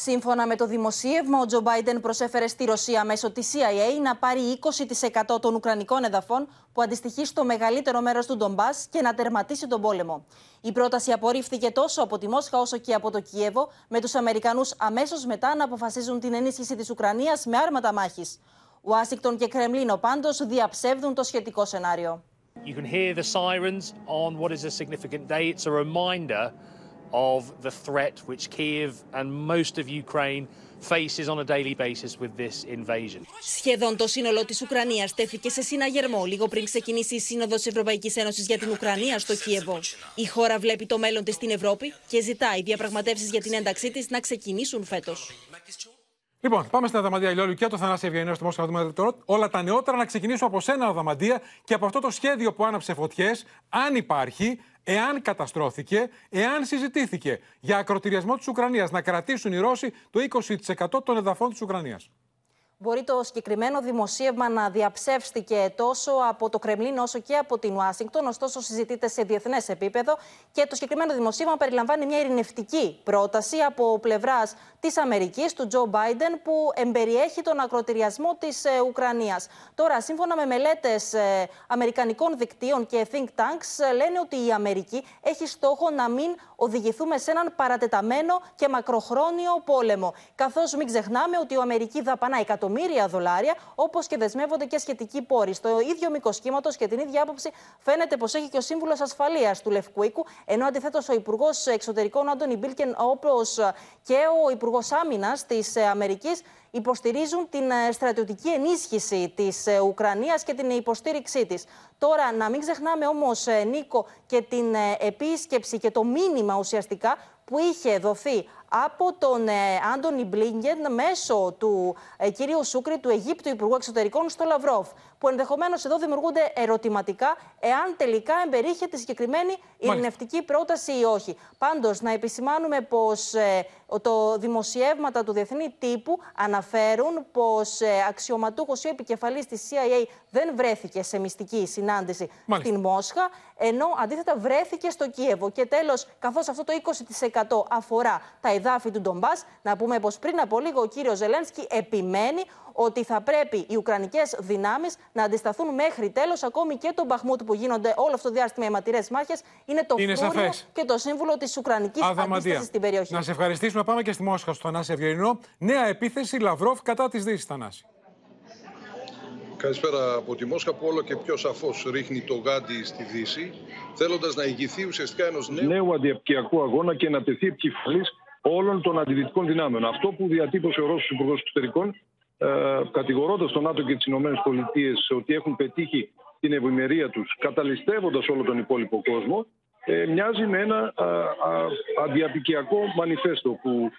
Σύμφωνα με το δημοσίευμα, ο Τζο Μπάιντεν προσέφερε στη Ρωσία μέσω της CIA να πάρει 20% των Ουκρανικών εδαφών, που αντιστοιχεί στο μεγαλύτερο μέρος του Ντομπάς, και να τερματίσει τον πόλεμο. Η πρόταση απορρίφθηκε τόσο από τη Μόσχα όσο και από το Κίεβο, με τους Αμερικανούς αμέσως μετά να αποφασίζουν την ενίσχυση της Ουκρανίας με άρματα μάχης. Ουάσιγκτον και Κρεμλίνο πάντως διαψεύδουν το σχετικό σενάριο. You can hear the sirens on what is a significant day. It's a reminder of the threat which Kiev and most of Ukraine faces on a daily basis with this invasion. Σχεδόν το σύνολο της Ουκρανίας τέθηκε σε συναγερμό λίγο πριν ξεκινήσει η Σύνοδος Ευρωπαϊκής Ένωσης για την Ουκρανία στο Κίεβο. Η χώρα βλέπει το μέλλον της στην Ευρώπη και ζητάει οι διαπραγματεύσεις για την ένταξή της να ξεκινήσουν φέτος. Λοιπόν, πάμε στην Αδαμαντία Ηλιόλου και το Θανάση Ευγενέα στο Μόσχα. να δούμε τώρα όλα τα νεότερα. Να ξεκινήσουμε από σένα, Αδαμαντία, και από αυτό το σχέδιο που άναψε φωτιές, αν υπάρχει, εάν καταστρώθηκε, εάν συζητήθηκε για ακροτηριασμό της Ουκρανίας. Να κρατήσουν οι Ρώσοι το 20% των εδαφών της Ουκρανίας. Μπορεί το συγκεκριμένο δημοσίευμα να διαψεύστηκε τόσο από το Κρεμλίνο όσο και από την Ουάσιγκτον, ωστόσο συζητείται σε διεθνές επίπεδο και το συγκεκριμένο δημοσίευμα περιλαμβάνει μια ειρηνευτική πρόταση από πλευράς της Αμερικής, του Τζο Μπάιντεν, που εμπεριέχει τον ακροτηριασμό της Ουκρανίας. Τώρα, σύμφωνα με μελέτες αμερικανικών δικτύων και think tanks, ε, λένε ότι η Αμερική έχει στόχο να μην οδηγηθούμε σε έναν παρατεταμένο και μακροχρόνιο πόλεμο. Καθώς μην ξεχνάμε ότι η Αμερική δαπανά εκατομμύρια εκατομμύρια δολάρια, όπως και δεσμεύονται και σχετικοί πόροι. Στο ίδιο μήκος κύματο και την ίδια άποψη φαίνεται πως έχει και ο σύμβουλος ασφαλείας του Λευκού Οίκου, ενώ αντιθέτως ο Υπουργός Εξωτερικών Άντωνι Μπίλκεν, όπω και ο Υπουργός Άμυνας της Αμερικής, υποστηρίζουν την ε, στρατιωτική ενίσχυση της ε, Ουκρανίας και την υποστήριξή της. Τώρα, να μην ξεχνάμε όμως, ε, Νίκο, και την επίσκεψη και το μήνυμα ουσιαστικά που είχε δοθεί από τον ε, Άντωνι Μπλίνγκεν μέσω του ε, κυρίου Σούκρη, του Αιγύπτου Υπουργού Εξωτερικών, στο Λαυρόφ. Που ενδεχομένως εδώ δημιουργούνται ερωτηματικά εάν τελικά εμπερίχε τη συγκεκριμένη ειρηνευτική πρόταση ή όχι. Πάντως, να επισημάνουμε πως ε, το δημοσιεύματα του διεθνή τύπου αναφέρουν πως ε, αξιωματούχος ή επικεφαλής της CIA δεν βρέθηκε σε μυστική συνάντηση στην Μόσχα, ενώ αντίθετα βρέθηκε στο Κίεβο. Και τέλος, καθώς αυτό το 20% αφορά τα εδάφη του Ντομπάς, να πούμε πως πριν από λίγο ο κύριος Ζελένσκι επιμένει ότι θα πρέπει οι Ουκρανικές δυνάμεις να αντισταθούν μέχρι τέλος, ακόμη και τον Μπαχμούτ που γίνονται όλο αυτό το διάστημα οι αιματηρές μάχες. Είναι το είναι και το σύμβουλο της Ουκρανικής αντίστασης στην περιοχή. Να σε ευχαριστήσουμε. Πάμε και στη Μόσχα, στο Θανάση Ευγενινό. Νέα επίθεση Λαυρόφ κατά της Δύσης, Θανάση. Καλησπέρα από τη Μόσχα που όλο και πιο σαφώς ρίχνει το γάντι στη Δύση, θέλοντας να ηγηθεί ουσιαστικά ενός νέου, νέου αντιαπτυακού αγώνα και να τεθεί επικεφαλής όλων των αντιδυτικών δυνάμεων. Αυτό που διατύπωσε ο Ρώσος Υπουργός Εξωτερικών ε, κατηγορώντας τον ΝΑΤΟ και τις ΗΠΑ ότι έχουν πετύχει την ευημερία τους, καταλυστεύοντας όλο τον υπόλοιπο κόσμο, ε, μοιάζει με ένα αντιαπικιακό μανιφέστο που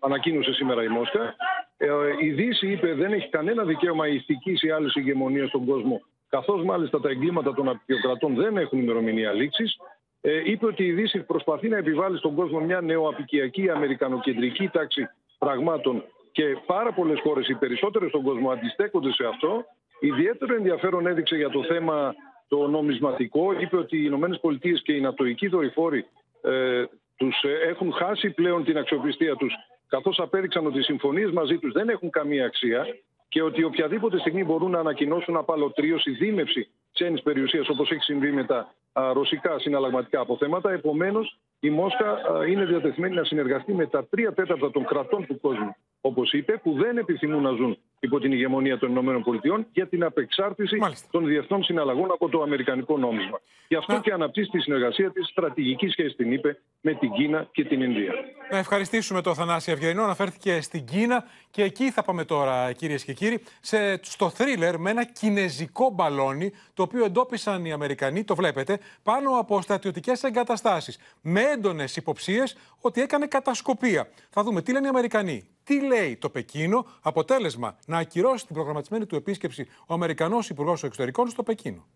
ανακοίνωσε σήμερα η Μόσχα. Ε, η Δύση είπε δεν έχει κανένα δικαίωμα ηθικής ή άλλης ηγεμονίας στον κόσμο, καθώς μάλιστα τα εγκλήματα των απεικιοκρατών δεν έχουν ημερομηνία λήξης. Ε, είπε ότι η Δύση προσπαθεί να επιβάλλει στον κόσμο μια νεοαπικιακή αμερικανοκεντρική τάξη πραγμάτων και πάρα πολλές χώρες, οι περισσότερες στον κόσμο, αντιστέκονται σε αυτό. Ιδιαίτερο ενδιαφέρον έδειξε για το θέμα το νομισματικό. Είπε ότι οι Ηνωμένες Πολιτείες και οι νατοικοί δορυφόροι ε, τους ε, έχουν χάσει πλέον την αξιοπιστία τους, καθώς απέδειξαν ότι οι συμφωνίες μαζί τους δεν έχουν καμία αξία και ότι οποιαδήποτε στιγμή μπορούν να ανακοινώσουν απαλωτρίωση, δίμευση ξένης περιουσίας, όπως έχει συμβεί με τα ρωσικά συναλλαγματικά αποθέματα. Επομένως, η Μόσχα είναι διατεθειμένη να συνεργαστεί με τα τρία τέταρτα των κρατών του κόσμου, όπως είπε, που δεν επιθυμούν να ζουν υπό την ηγεμονία των ΗΠΑ για την απεξάρτηση Μάλιστα. των διεθνών συναλλαγών από το αμερικανικό νόμισμα. Γι' αυτό και αναπτύσσει τη συνεργασία της στρατηγικής σχέση, την είπε, με την Κίνα και την Ινδία. Να ευχαριστήσουμε τον Θανάση Ευγενινό. Αναφέρθηκε στην Κίνα και εκεί θα πάμε τώρα, κυρίες και κύριοι, σε, στο θρίλερ με ένα κινέζικο μπαλόνι, το οποίο εντόπισαν οι Αμερικανοί, το βλέπετε, πάνω από στρατιωτικές εγκαταστάσεις. Με έντονες υποψίες ότι έκανε κατασκοπία. Θα δούμε τι λένε οι Αμερικανοί. Τι λέει το Πεκίνο, αποτέλεσμα να ακυρώσει την προγραμματισμένη του επίσκεψη ο Αμερικανός Υπουργός Εξωτερικών στο Πεκίνο.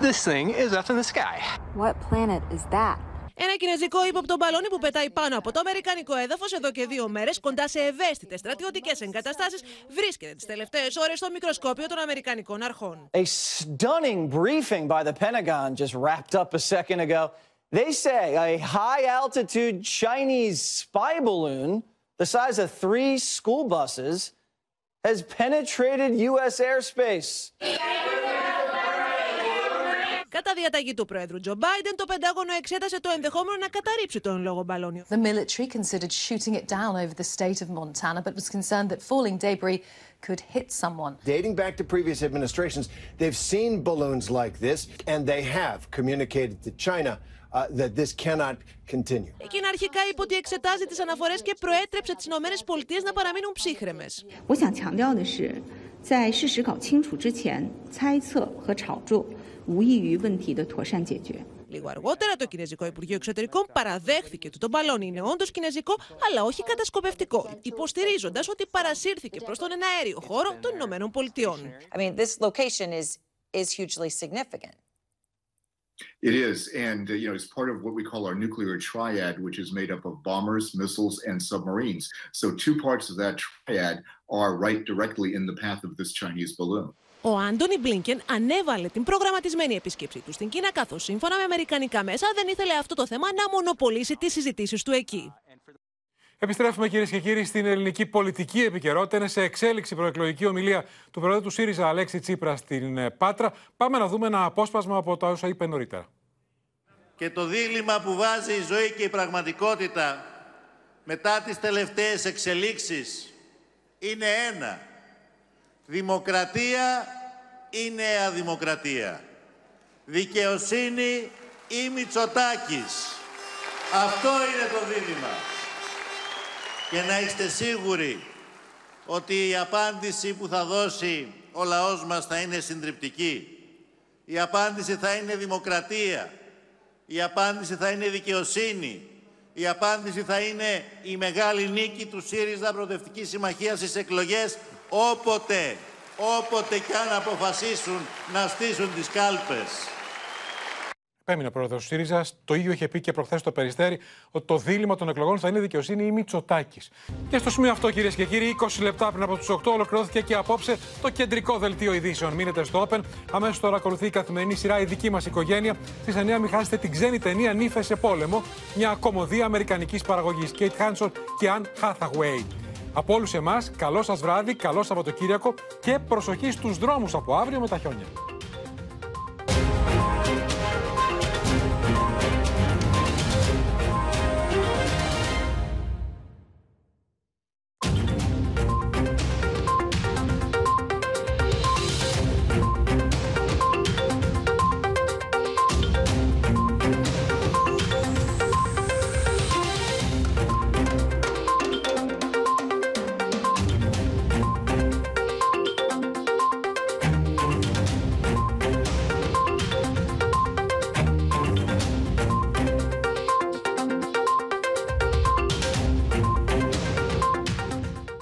This thing is up in the sky. What planet is that? Ένα κινέζικο ύποπτο μπαλόνι που πετάει πάνω από το αμερικανικό έδαφος εδώ και δύο μέρες κοντά σε ευαίσθητες στρατιωτικές εγκαταστάσεις βρίσκεται τις τελευταίες ώρες στο μικροσκόπιο των Αμερικανικών αρχών. A stunning briefing by the Pentagon just wrapped up a second ago. They say a high altitude Chinese spy balloon the size of three school buses has penetrated U.S. airspace. Κατά διαταγή του Πρόεδρου Τζο Μπάιντεν, το Πεντάγωνο εξέτασε το ενδεχόμενο να καταρρύψει τον λόγο μπαλόνιο. The military considered shooting it down over the state of Montana, but was concerned that falling debris could hit someone. Dating back to previous administrations, they've seen balloons like this, and they have communicated to China uh, that this cannot continue. Εκείνα αρχικά είπε ότι εξετάζει τις αναφορές και προέτρεψε τις Ηνωμένες Πολιτείες να παραμείνουν ψύχρεμες. 我想强调的是，在事实搞清楚之前，猜测和炒作无异于问题的妥善解决。 Λίγο αργότερα, το Κινέζικο Υπουργείο Εξωτερικών παραδέχθηκε ότι το μπαλόνι είναι όντω κινέζικο, αλλά όχι κατασκοπευτικό, υποστηρίζοντα ότι παρασύρθηκε προ τον εναέριο χώρο των Ηνωμένων Πολιτειών. I mean, this location is is hugely significant. It is, and uh, you know, it's part of what we call our nuclear triad, which is made up of bombers, missiles, and submarines. So two parts of that triad are right directly in the path of this Chinese balloon. Ο Άντωνι Μπλίνκεν ανέβαλε την προγραμματισμένη επίσκεψή του στην Κίνα, καθώ σύμφωνα με αμερικανικά μέσα δεν ήθελε αυτό το θέμα να μονοπολίσει τι συζητήσει του εκεί. Επιστρέφουμε κυρίες και κύριοι στην ελληνική πολιτική επικαιρότητα. Είναι σε εξέλιξη προεκλογική ομιλία του Προέδρου του ΣΥΡΙΖΑ Αλέξη Τσίπρα στην ε, Πάτρα. Πάμε να δούμε ένα απόσπασμα από τα όσα είπε νωρίτερα. Και το δίλημα που βάζει η ζωή και η πραγματικότητα μετά τις τελευταίες εξελίξεις είναι ένα. Δημοκρατία ή νέα δημοκρατία; Δικαιοσύνη ή Μητσοτάκης; Αυτό είναι το δίλημα. Και να είστε σίγουροι ότι η απάντηση που θα δώσει ο λαός μας θα είναι συντριπτική. Η απάντηση θα είναι δημοκρατία. Η απάντηση θα είναι δικαιοσύνη. Η απάντηση θα είναι η μεγάλη νίκη του ΣΥΡΙΖΑ Προοδευτικής Συμμαχίας στις εκλογές όποτε, όποτε κι αν αποφασίσουν να στήσουν τις κάλπες. Έμεινε πρόεδρος του ΣΥΡΙΖΑ. Το ίδιο είχε πει και προχθές το Περιστέρι ότι το δίλημα των εκλογών θα είναι δικαιοσύνη ή Μητσοτάκης. Και στο σημείο αυτό, κυρίες και κύριοι, 20 λεπτά πριν από του 8 ολοκληρώθηκε και απόψε το κεντρικό δελτίο ειδήσεων. Μείνετε στο Open. Αμέσως τώρα ακολουθεί η καθημερινή σειρά Η δική μας οικογένεια. Στις 9 μην χάσετε την ξένη ταινία Νύφες σε πόλεμο. Μια κομμωδία αμερικανικής παραγωγής. Κέιτ Χάνσον και Αν Hathaway. Από όλους εμάς, καλό σας βράδυ, καλό Σαββατοκύριακο και προσοχή στους δρόμους από αύριο με τα χιόνια.